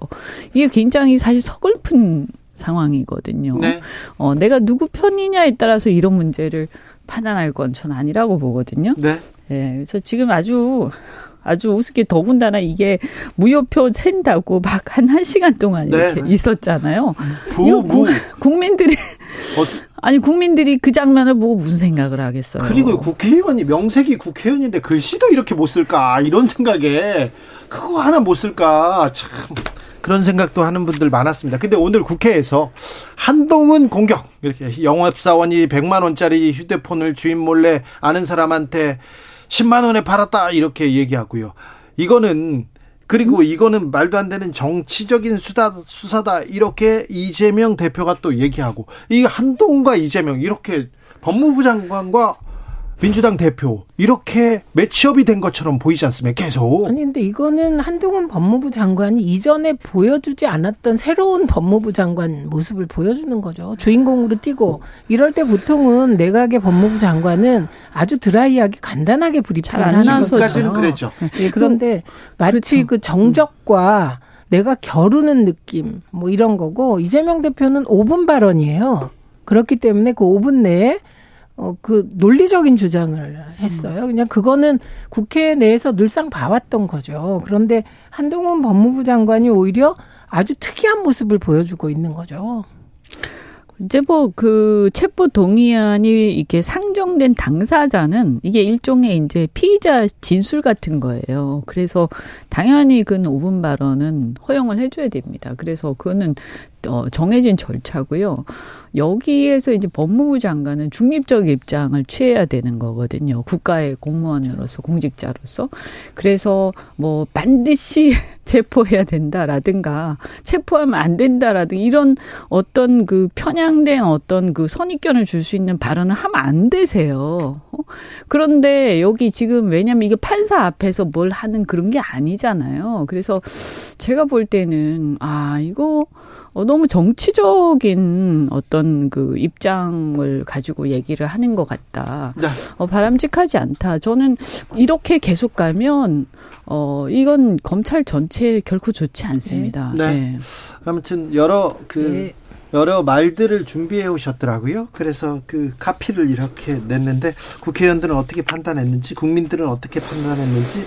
이게 굉장히 사실 서글픈 상황이거든요. 네. 어, 내가 누구 편이냐에 따라서 이런 문제를 판단할 건 전 아니라고 보거든요. 네. 예. 그래서 지금 아주 아주 우습게 더군다나 이게 무효표 샌다고 막 한 한 시간 동안 네. 이렇게 있었잖아요. 부, 무. 국민들이 어. 아니 국민들이 그 장면을 보고 무슨 생각을 하겠어요. 그리고 국회의원이 명색이 국회의원인데 글씨도 이렇게 못 쓸까 이런 생각에 그거 하나 못 쓸까 참 그런 생각도 하는 분들 많았습니다. 근데 오늘 국회에서 한동훈 공격 이렇게 영업사원이 100만 원짜리 휴대폰을 주인 몰래 아는 사람한테 10만 원에 팔았다 이렇게 얘기하고요. 이거는 그리고 이거는 말도 안 되는 정치적인 수다, 수사다 이렇게 이재명 대표가 또 얘기하고 이 한동훈과 이재명 이렇게 법무부 장관과 민주당 대표 이렇게 매치업이 된 것처럼 보이지 않습니까? 계속. 아니 근데 이거는 한동훈 법무부 장관이 이전에 보여주지 않았던 새로운 법무부 장관 모습을 보여주는 거죠. 주인공으로 뛰고 이럴 때 보통은 내각의 법무부 장관은 아주 드라이하게 간단하게 브리핑을 하는 거죠. 그랬죠. 예, 그런데 마치 그렇죠. 그 정적과 내가 겨루는 느낌 뭐 이런 거고 이재명 대표는 5분 발언이에요. 그렇기 때문에 그 5분 내에 어, 그 논리적인 주장을 했어요. 그냥 그거는 국회 내에서 늘상 봐왔던 거죠. 그런데 한동훈 법무부 장관이 오히려 아주 특이한 모습을 보여주고 있는 거죠. 이제 뭐 그 체포 동의안이 이게 상정된 당사자는 이게 일종의 이제 피의자 진술 같은 거예요. 그래서 당연히 그 5분 발언은 허용을 해줘야 됩니다. 그래서 그거는 어, 정해진 절차고요. 여기에서 이제 법무부 장관은 중립적 입장을 취해야 되는 거거든요. 국가의 공무원으로서 공직자로서. 그래서 뭐 반드시 체포해야 된다라든가 체포하면 안 된다라든가 이런 어떤 그 편향된 어떤 그 선입견을 줄 수 있는 발언을 하면 안 되세요. 어? 그런데 여기 지금 왜냐면 이게 판사 앞에서 뭘 하는 그런 게 아니잖아요. 그래서 제가 볼 때는 아 이거 어, 너무 정치적인 어떤 그 입장을 가지고 얘기를 하는 것 같다. 네. 어, 바람직하지 않다. 저는 이렇게 계속 가면 어 이건 검찰 전체에 결코 좋지 않습니다. 네. 네. 아무튼 여러 그 네. 여러 말들을 준비해 오셨더라고요. 그래서 그 카피를 이렇게 냈는데 국회의원들은 어떻게 판단했는지 국민들은 어떻게 판단했는지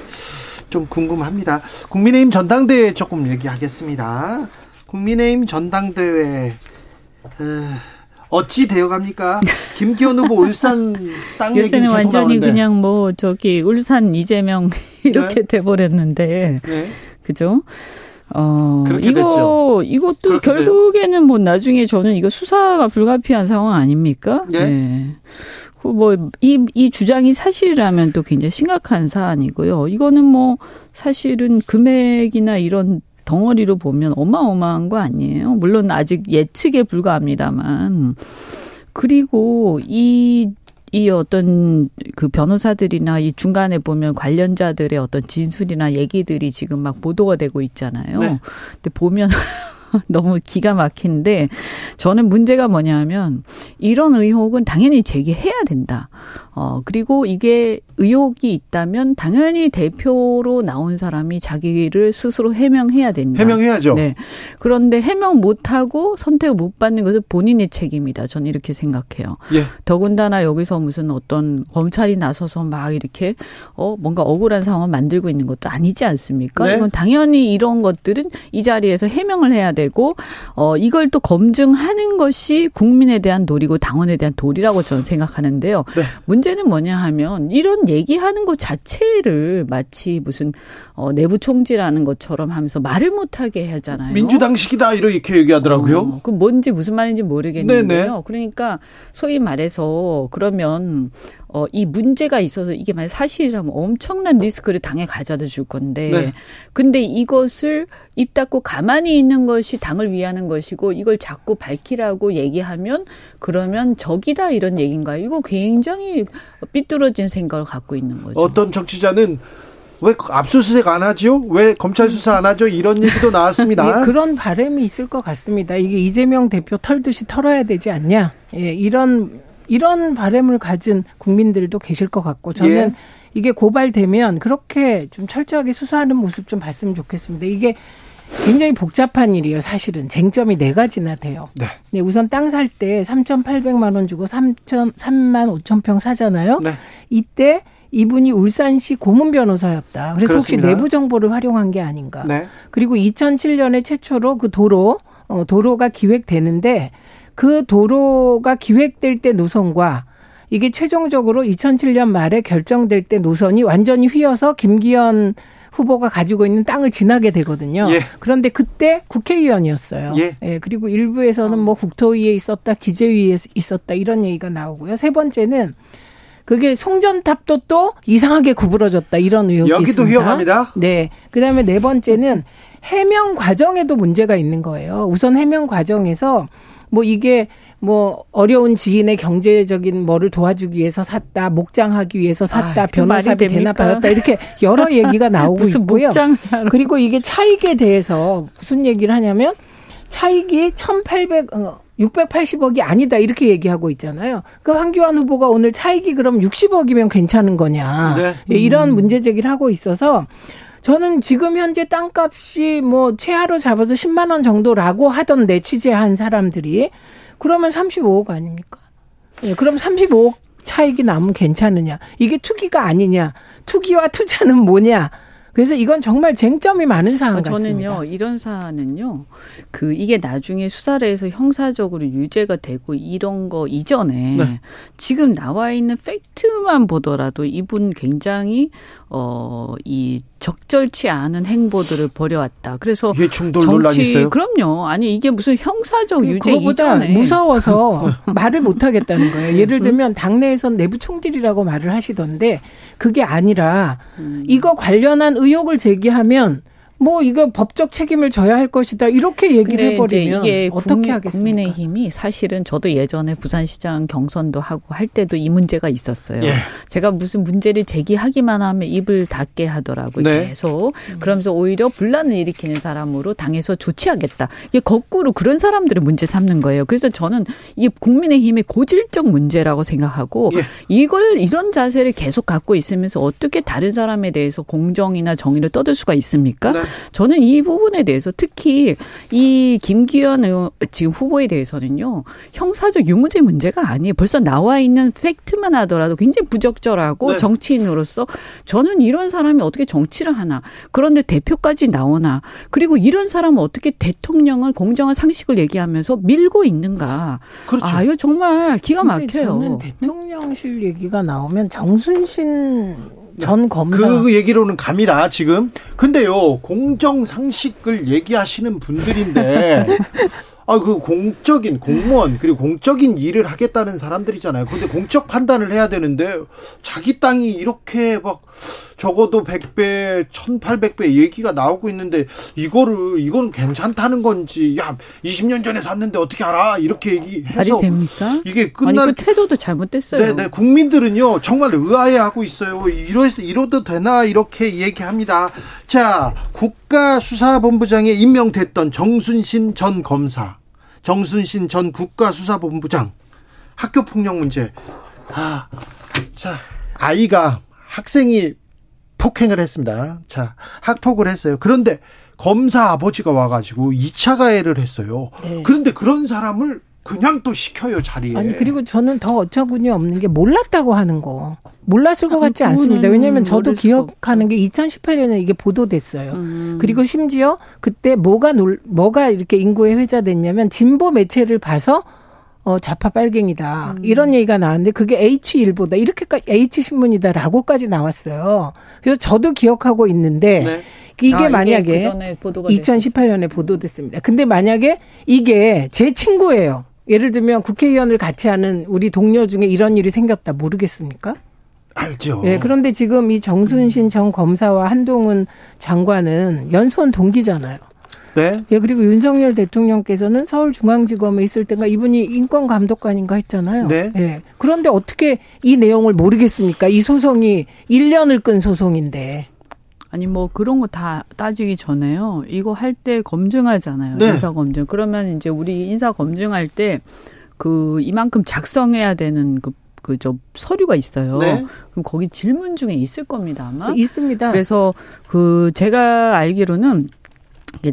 좀 궁금합니다. 국민의힘 전당대회 조금 얘기하겠습니다. 국민의힘 전당대회 어찌 되어갑니까? 김기현 후보 울산 땅 요새는 완전히 나오는데. 그냥 뭐 저기 울산 이재명 이렇게 네? 돼버렸는데 네? 그죠? 어, 이거, 됐죠. 이것도 결국에는 돼요. 뭐 나중에 저는 이거 수사가 불가피한 상황 아닙니까? 네. 네. 그 뭐, 이, 이 주장이 사실이라면 또 굉장히 심각한 사안이고요. 이거는 뭐, 사실은 금액이나 이런 덩어리로 보면 어마어마한 거 아니에요. 물론 아직 예측에 불과합니다만. 그리고 이, 이 어떤 그 변호사들이나 이 중간에 보면 관련자들의 어떤 진술이나 얘기들이 지금 막 보도가 되고 있잖아요. 네. 근데 보면 너무 기가 막힌데 저는 문제가 뭐냐면 이런 의혹은 당연히 제기해야 된다. 어, 그리고 이게 의혹이 있다면 당연히 대표로 나온 사람이 자기를 스스로 해명해야 된다. 해명해야죠. 네. 그런데 해명 못하고 선택을 못 받는 것은 본인의 책임이다. 저는 이렇게 생각해요. 예. 더군다나 여기서 무슨 어떤 검찰이 나서서 막 이렇게 어, 뭔가 억울한 상황을 만들고 있는 것도 아니지 않습니까? 네. 이건 당연히 이런 것들은 이 자리에서 해명을 해야 되고 어, 이걸 또 검증하는 것이 국민에 대한 도리고 당원에 대한 도리라고 저는 생각하는데요. 네. 문제는 뭐냐 하면 이런 얘기하는 것 자체를 마치 무슨 어, 내부 총지라는 것처럼 하면서 말을 못 하게 하잖아요. 민주당식이다 이렇게 얘기하더라고요. 어, 그 뭔지 무슨 말인지 모르겠는데요. 네네. 그러니까 소위 말해서 그러면 어, 이 문제가 있어서 이게 만약 사실이라면 엄청난 리스크를 당에 가져다 줄 건데, 네. 근데 이것을 입 닫고 가만히 있는 것이 당을 위하는 것이고, 이걸 자꾸 밝히라고 얘기하면, 그러면 적이다 이런 얘기인가요? 이거 굉장히 삐뚤어진 생각을 갖고 있는 거죠. 어떤 정치자는 왜 압수수색 안 하죠? 왜 검찰 수사 안 하죠? 이런 얘기도 나왔습니다. 예, 그런 바람이 있을 것 같습니다. 이게 이재명 대표 털듯이 털어야 되지 않냐? 예, 이런 이런 바램을 가진 국민들도 계실 것 같고 저는 예. 이게 고발되면 그렇게 좀 철저하게 수사하는 모습 좀 봤으면 좋겠습니다. 이게 굉장히 복잡한 일이에요. 사실은 쟁점이 네 가지나 돼요. 네. 네 우선 땅 살 때 3,800만 원 주고 3천 3만 5천 평 사잖아요. 네. 이때 이분이 울산시 고문 변호사였다. 그래서 그렇습니다. 혹시 내부 정보를 활용한 게 아닌가. 네. 그리고 2007년에 최초로 그 도로 어, 도로가 기획되는데 그 도로가 기획될 때 노선과 이게 최종적으로 2007년 말에 결정될 때 노선이 완전히 휘어서 김기현 후보가 가지고 있는 땅을 지나게 되거든요. 예. 그런데 그때 국회의원이었어요. 예. 예. 그리고 일부에서는 뭐 국토위에 있었다, 기재위에 있었다 이런 얘기가 나오고요. 세 번째는 그게 송전탑도 또 이상하게 구부러졌다 이런 의혹이 여기도 있습니다. 여기도 위험합니다. 네. 그다음에 네 번째는 해명 과정에도 문제가 있는 거예요. 우선 해명 과정에서 뭐 이게 뭐 어려운 지인의 경제적인 뭐를 도와주기 위해서 샀다, 목장하기 위해서 샀다, 아, 변호사비 대납 받았다 이렇게 여러 얘기가 나오고 있고요. 목장 그리고 이게 차익에 대해서 무슨 얘기를 하냐면 차익이 1,800 어, 680억이 아니다 이렇게 얘기하고 있잖아요. 그 황교안 후보가 오늘 차익이 그럼 60억이면 괜찮은 거냐 네. 예, 이런 문제 제기를 하고 있어서 저는 지금 현재 땅값이 뭐 최하로 잡아서 10만 원 정도라고 하던데 취재한 사람들이 그러면 35억 아닙니까? 예, 그럼 35억 차익이 나면 괜찮으냐? 이게 투기가 아니냐? 투기와 투자는 뭐냐? 그래서 이건 정말 쟁점이 많은 사안 저는요, 같습니다. 저는요 이런 사안은요 그 이게 나중에 수사를 해서 형사적으로 유죄가 되고 이런 거 이전에 네. 지금 나와 있는 팩트만 보더라도 이분 굉장히 어이 적절치 않은 행보들을 벌여왔다. 그래서 이해 충돌 논란이 있어요? 그럼요. 아니 이게 무슨 형사적 유죄 그거보다 이전에 무서워서 말을 못 하겠다는 거예요. 예를 들면 당내에선 내부 총질이라고 말을 하시던데 그게 아니라 음. 이거 관련한 의혹을 제기하면 뭐 이거 법적 책임을 져야 할 것이다 이렇게 얘기를 해버리면 이게 어떻게 국민, 하겠습니까? 국민의힘이 사실은 저도 예전에 부산시장 경선도 하고 할 때도 이 문제가 있었어요. 예. 제가 무슨 문제를 제기하기만 하면 입을 닫게 하더라고요. 네. 계속. 그러면서 오히려 분란을 일으키는 사람으로 당해서 조치하겠다. 이게 거꾸로 그런 사람들을 문제 삼는 거예요. 그래서 저는 이게 국민의힘의 고질적 문제라고 생각하고 예. 이걸 이런 자세를 계속 갖고 있으면서 어떻게 다른 사람에 대해서 공정이나 정의를 떠들 수가 있습니까? 네. 저는 이 부분에 대해서 특히 이 김기현 의원 지금 후보에 대해서는요 형사적 유무죄 문제가 아니에요. 벌써 나와 있는 팩트만 하더라도 굉장히 부적절하고 네. 정치인으로서 저는 이런 사람이 어떻게 정치를 하나 그런데 대표까지 나오나 그리고 이런 사람은 어떻게 대통령을 공정한 상식을 얘기하면서 밀고 있는가? 그렇죠. 아 이거 정말 기가 막혀요. 저는 대통령실 얘기가 나오면 정순신 전 검사 그 얘기로는 갑니다, 지금. 근데요, 공정 상식을 얘기하시는 분들인데, 아, 그 공적인 공무원, 그리고 공적인 일을 하겠다는 사람들이잖아요. 근데 공적 판단을 해야 되는데, 자기 땅이 이렇게 막, 적어도 100배, 1800배 얘기가 나오고 있는데, 이거를, 이건 괜찮다는 건지, 야, 20년 전에 샀는데 어떻게 알아? 이렇게 얘기해서, 됩니까? 이게 아니 끝날 그 태도도 잘못됐어요. 네, 네. 국민들은요, 정말 의아해하고 있어요. 이러, 이러도 되나? 이렇게 얘기합니다. 자, 국가수사본부장에 임명됐던 정순신 전 검사, 정순신 전 국가수사본부장, 학교폭력 문제. 아, 자, 아이가, 학생이 폭행을 했습니다. 자, 학폭을 했어요. 그런데 검사 아버지가 와가지고 2차 가해를 했어요. 네. 그런데 그런 사람을 그냥 또 시켜요, 자리에. 아니 그리고 저는 더 어처구니 없는 게 몰랐다고 하는 거 몰랐을 것 아, 같지 않습니다. 왜냐하면 저도 기억하는 게 2018년에 이게 보도됐어요. 음. 그리고 심지어 그때 뭐가 놀, 뭐가 이렇게 인구에 회자됐냐면 진보 매체를 봐서 어 좌파 빨갱이다 음. 이런 얘기가 나왔는데 그게 H일보다 이렇게까지 H 신문이다라고까지 나왔어요. 그래서 저도 기억하고 있는데 네. 이게 아, 만약에 그 전에 보도가 됐었어요. 2018년에 보도됐습니다. 근데 만약에 이게 제 친구예요. 예를 들면 국회의원을 같이 하는 우리 동료 중에 이런 일이 생겼다 모르겠습니까? 알죠. 예, 그런데 지금 이 정순신 전 검사와 한동훈 장관은 연수원 동기잖아요. 네. 예, 그리고 윤석열 대통령께서는 서울중앙지검에 있을 때가 이분이 인권감독관인가 했잖아요. 네. 예. 그런데 어떻게 이 내용을 모르겠습니까? 이 소송이 1년을 끈 소송인데. 아니 뭐 그런 거 다 따지기 전에요. 이거 할 때 검증하잖아요. 네. 인사 검증. 그러면 이제 우리 인사 검증할 때 그 이만큼 작성해야 되는 그 그저 서류가 있어요. 네. 그럼 거기 질문 중에 있을 겁니다 아마. 있습니다. 그래서 그 제가 알기로는 이게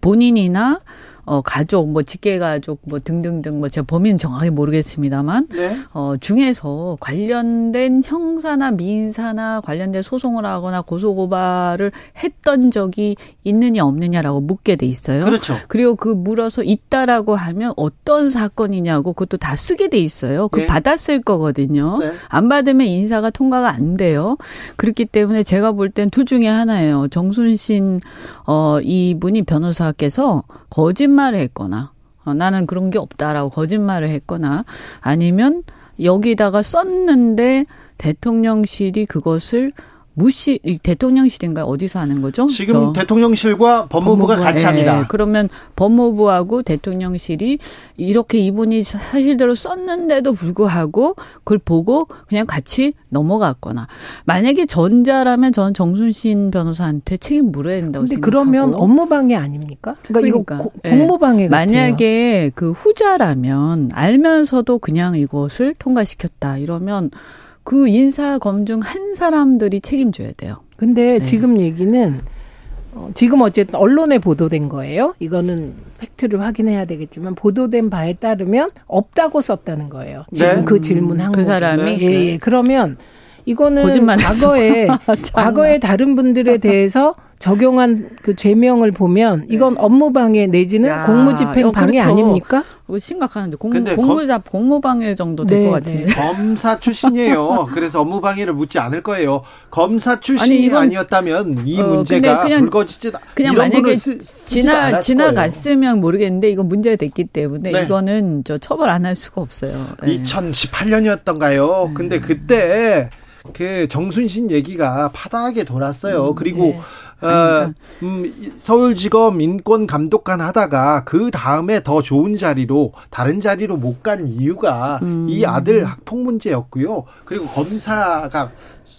본인이나 어 가족 뭐 직계 가족 뭐 등등등 뭐 제가 범인은 정확히 모르겠습니다만 네. 어, 중에서 관련된 형사나 민사나 관련된 소송을 하거나 고소고발을 했던 적이 있느냐 없느냐라고 묻게 돼 있어요. 그렇죠. 그리고 그 물어서 있다라고 하면 어떤 사건이냐고 그것도 다 쓰게 돼 있어요. 그 네. 받았을 거거든요. 네. 안 받으면 인사가 통과가 안 돼요. 그렇기 때문에 제가 볼 땐 둘 중에 하나예요. 정순신 어 이분이 변호사께서 거짓 말을 했거나 어, 나는 그런 게 없다라고 거짓말을 했거나 아니면 여기다가 썼는데 대통령실이 그것을 무시 이 대통령실인가 어디서 하는 거죠? 지금 저- 대통령실과 법무부가 법무부. 같이 예, 합니다. 그러면 법무부하고 대통령실이 이렇게 이분이 사실대로 썼는데도 불구하고 그걸 보고 그냥 같이 넘어갔거나 만약에 전자라면 저는 정순신 변호사한테 책임 물어야 된다고 근데 생각하고 그러면 업무 방해 아닙니까? 그러니까, 그러니까, 예. 공모 방해 같아요. 만약에 그 후자라면 알면서도 그냥 이것을 통과시켰다 이러면 그 인사 검증 한 사람들이 책임져야 돼요. 근데 네. 지금 얘기는 어, 지금 어쨌든 언론에 보도된 거예요. 이거는 팩트를 확인해야 되겠지만 보도된 바에 따르면 없다고 썼다는 거예요. 지금 네. 그 질문 한그 거. 사람이 예, 예. 그러면 이거는 거짓말했어. 과거에. 과거에 다른 분들에 대해서 적용한 그 죄명을 보면 이건 업무방해 내지는 야, 공무집행 어, 방해 그렇죠. 아닙니까? 이거 심각한데 공, 근데 공무자 공무방해 정도 될 네, 것 같은데. 검사 출신이에요. 그래서 업무 방해를 묻지 않을 거예요. 검사 출신이 아니, 이건- 아니었다면 이 어, 문제가 그냥- 불거지지 그냥 만약에 쓰, 지나 지나갔으면 모르겠는데 이거 문제가 됐기 때문에 네. 이거는 저 처벌 안 할 수가 없어요. 네. 2018년이었던가요. 근데 그때 그 정순신 얘기가 파다하게 돌았어요. 그리고 어, 음, 이- 서울지검 인권감독관 하다가 그 다음에 더 좋은 자리로 다른 자리로 못 간 이유가 이 아들 학폭 문제였고요. 그리고 검사가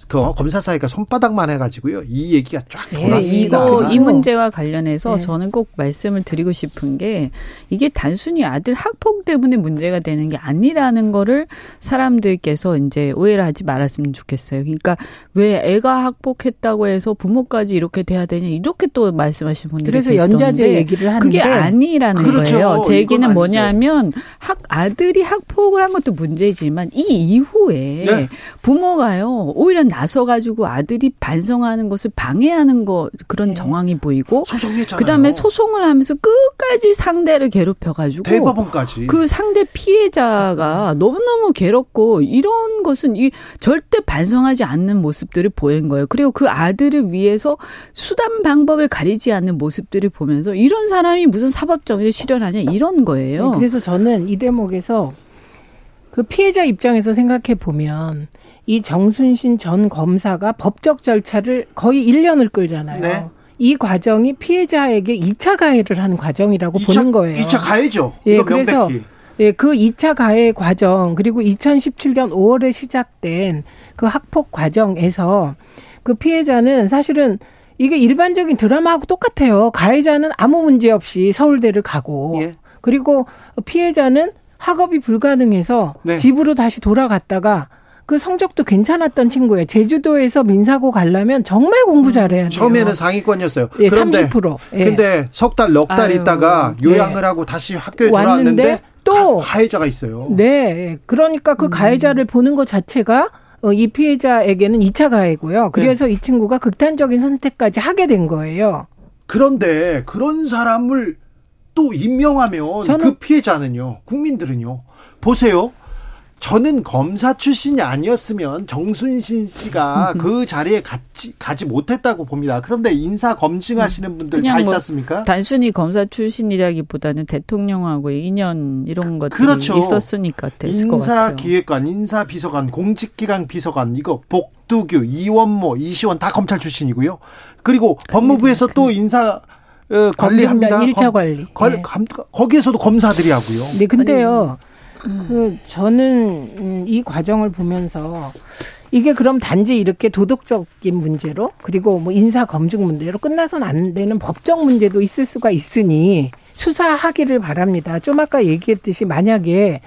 그 검사 사이가 손바닥만 해가지고요. 이 얘기가 쫙 네, 돌았습니다. 이거 이 아. 문제와 관련해서 네. 저는 꼭 말씀을 드리고 싶은 게 이게 단순히 아들 학폭 때문에 문제가 되는 게 아니라는 거를 사람들께서 이제 오해를 하지 말았으면 좋겠어요. 그러니까 왜 애가 학폭했다고 해서 부모까지 이렇게 돼야 되냐 이렇게 또 말씀하신 분들이 그래서 계시던데 연자제 얘기를 하는데 그게 아니라는 그렇죠. 거예요. 제 얘기는. 뭐냐면 학 아들이 학폭을 한 것도 문제지만 이 이후에 네. 부모가요 오히려 나서 가지고 아들이 반성하는 것을 방해하는 거 그런 네. 정황이 보이고 소송했잖아요. 그다음에 소송을 하면서 끝까지 상대를 괴롭혀 가지고 대법원까지. 그 상대 피해자가 너무너무 괴롭고 이런 것은 이 절대 반성하지 않는 모습들을 보인 거예요. 그리고 그 아들을 위해서 수단 방법을 가리지 않는 모습들을 보면서 이런 사람이 무슨 사법정의를 실현하냐 이런 거예요. 네, 그래서 저는 이 대목에서 그 피해자 입장에서 생각해 보면 이 정순신 전 검사가 법적 절차를 거의 1년을 끌잖아요. 네. 이 과정이 피해자에게 2차 가해를 한 과정이라고 보는 거예요. 2차 가해죠. 예, 그래서. 예, 그 2차 가해 과정 그리고 2017년 5월에 시작된 그 학폭 과정에서 그 피해자는 사실은 이게 일반적인 드라마하고 똑같아요. 가해자는 아무 문제 없이 서울대를 가고 예. 그리고 피해자는 학업이 불가능해서 네. 집으로 다시 돌아갔다가 그 성적도 괜찮았던 친구예요. 제주도에서 민사고 가려면 정말 공부 잘해야 돼요. 처음에는 상위권이었어요. 예, 그런데 30%. 예. 근데 석 달, 넉 달 있다가 네. 요양을 하고 다시 학교에 왔는데 돌아왔는데 또 가, 해자가 있어요. 네. 그러니까 그 가해자를 보는 것 자체가 어, 이 피해자에게는 2차 가해고요. 그래서 이 친구가 극단적인 선택까지 하게 된 거예요. 그런데 그런 사람을 또 임명하면 그 피해자는요, 국민들은요, 보세요. 저는 검사 출신이 아니었으면 정순신 씨가 그 자리에 가지, 가지 못했다고 봅니다. 그런데 인사 검증하시는 분들 다 그냥 있지 뭐 않습니까? 단순히 검사 출신이라기보다는 대통령하고의 인연 이런 것들이 그렇죠. 있었으니까 됐을 것 같아요. 인사기획관, 인사비서관, 공직기강 비서관, 이거 복두규, 이원모, 이시원 다 검찰 출신이고요. 그리고 법무부에서 또 인사 어, 관리합니다. 일차 검- 관리. 걸- 네. 감- 거기에서도 검사들이 하고요. 네, 근데요. 그 저는 음, 이 과정을 보면서 이게 그럼 단지 이렇게 도덕적인 문제로 그리고 뭐 인사 검증 문제로 끝나선 안 되는 법적 문제도 있을 수가 있으니 수사하기를 바랍니다. 좀 아까 얘기했듯이 만약에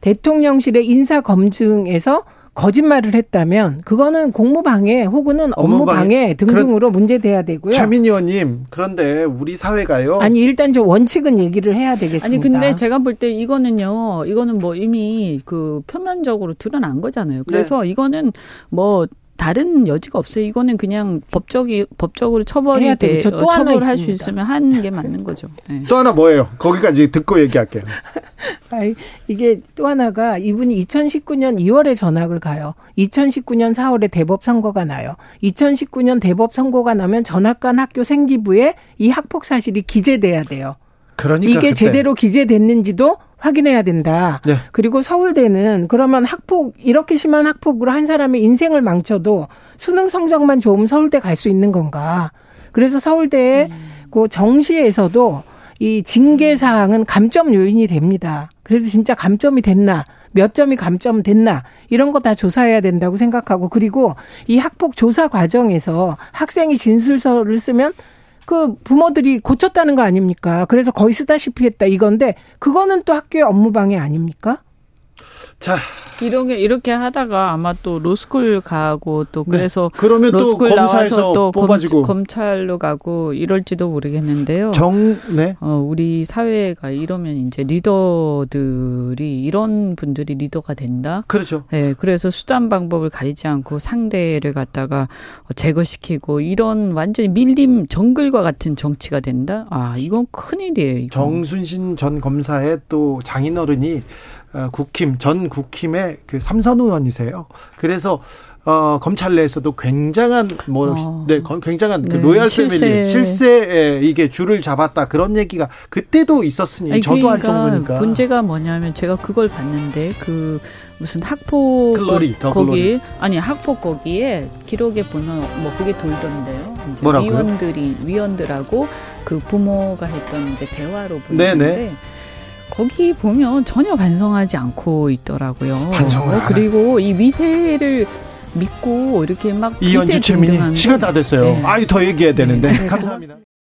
대통령실의 인사 검증에서 거짓말을 했다면 그거는 공무방해 혹은 업무방해 업무방해. 등등으로 문제돼야 되고요. 최민 의원님, 그런데 우리 사회가요. 아니 일단 저 원칙은 얘기를 해야 되겠습니다. 아니 근데 제가 볼 때 이거는요 이거는 뭐 이미 그 표면적으로 드러난 거잖아요 그래서 이거는 뭐 다른 여지가 없어요 이거는 그냥 법적이 법적으로 처벌이 돼 어, 처벌할 수. 있으면 하는 게 맞는 거죠 네. 또 하나 뭐예요? 거기까지 듣고 얘기할게요. 아이, 이게 또 하나가 이분이 2019년 2월에 전학을 가요. 2019년 4월에 대법 선고가 나요. 2019년 대법 선고가 나면 전학 간 학교 생기부에 이 학폭 사실이 기재돼야 돼요. 그러니까 이게 그때 제대로 기재됐는지도 확인해야 된다. 네. 그리고 서울대는 그러면 학폭 이렇게 심한 학폭으로 한 사람의 인생을 망쳐도 수능 성적만 좋으면 서울대 갈 수 있는 건가? 그래서 서울대의 그 정시에서도 이 징계 사항은 감점 요인이 됩니다. 그래서 진짜 감점이 됐나? 몇 점이 감점 됐나? 이런 거 다 조사해야 된다고 생각하고 그리고 이 학폭 조사 과정에서 학생이 진술서를 쓰면 그 부모들이 고쳤다는 거 아닙니까? 그래서 거의 쓰다시피 했다 이건데 그거는 또 학교의 업무방해 아닙니까? 자, 이렇게 이렇게 하다가 아마 또 로스쿨 가고 또 네. 그래서 그러면 또 로스쿨 검사에서 나와서 또 뽑아지고 검, 검찰로 가고 이럴지도 모르겠는데요. 정, 네. 어, 우리 사회가 이러면 이제 리더들이 이런 분들이 리더가 된다. 그렇죠. 네, 그래서 수단 방법을 가리지 않고 상대를 갖다가 제거시키고 이런 완전히 밀림 정글과 같은 정치가 된다. 아, 이건 큰 일이에요. 정순신 전 검사의 또 장인어른이 어, 국힘 전 국힘의 그 삼선 의원이세요. 그래서 어, 검찰 내에서도 굉장한 뭐 어. 네, 거- 굉장한 그 네, 로얄 실세. 패밀리 실세에 이게 줄을 잡았다 그런 얘기가 그때도 있었으니 아니, 저도 할 그러니까 정도니까 문제가 뭐냐면 제가 그걸 봤는데 그 무슨 학폭 글로리, 더 거기 글로리. 아니 학폭 거기에 기록에 보면 뭐 그게 돌던데요. 뭐라고요? 위원들이 위원들하고 그 부모가 했던 이제 대화로 네네. 보는데 거기 보면 전혀 반성하지 않고 있더라고요. 반성을 어, 안 그리고 이 위세를 믿고 이렇게 막 이현주 최민희 시간 다 됐어요. 네. 아유 더 얘기해야 되는데 네. 감사합니다.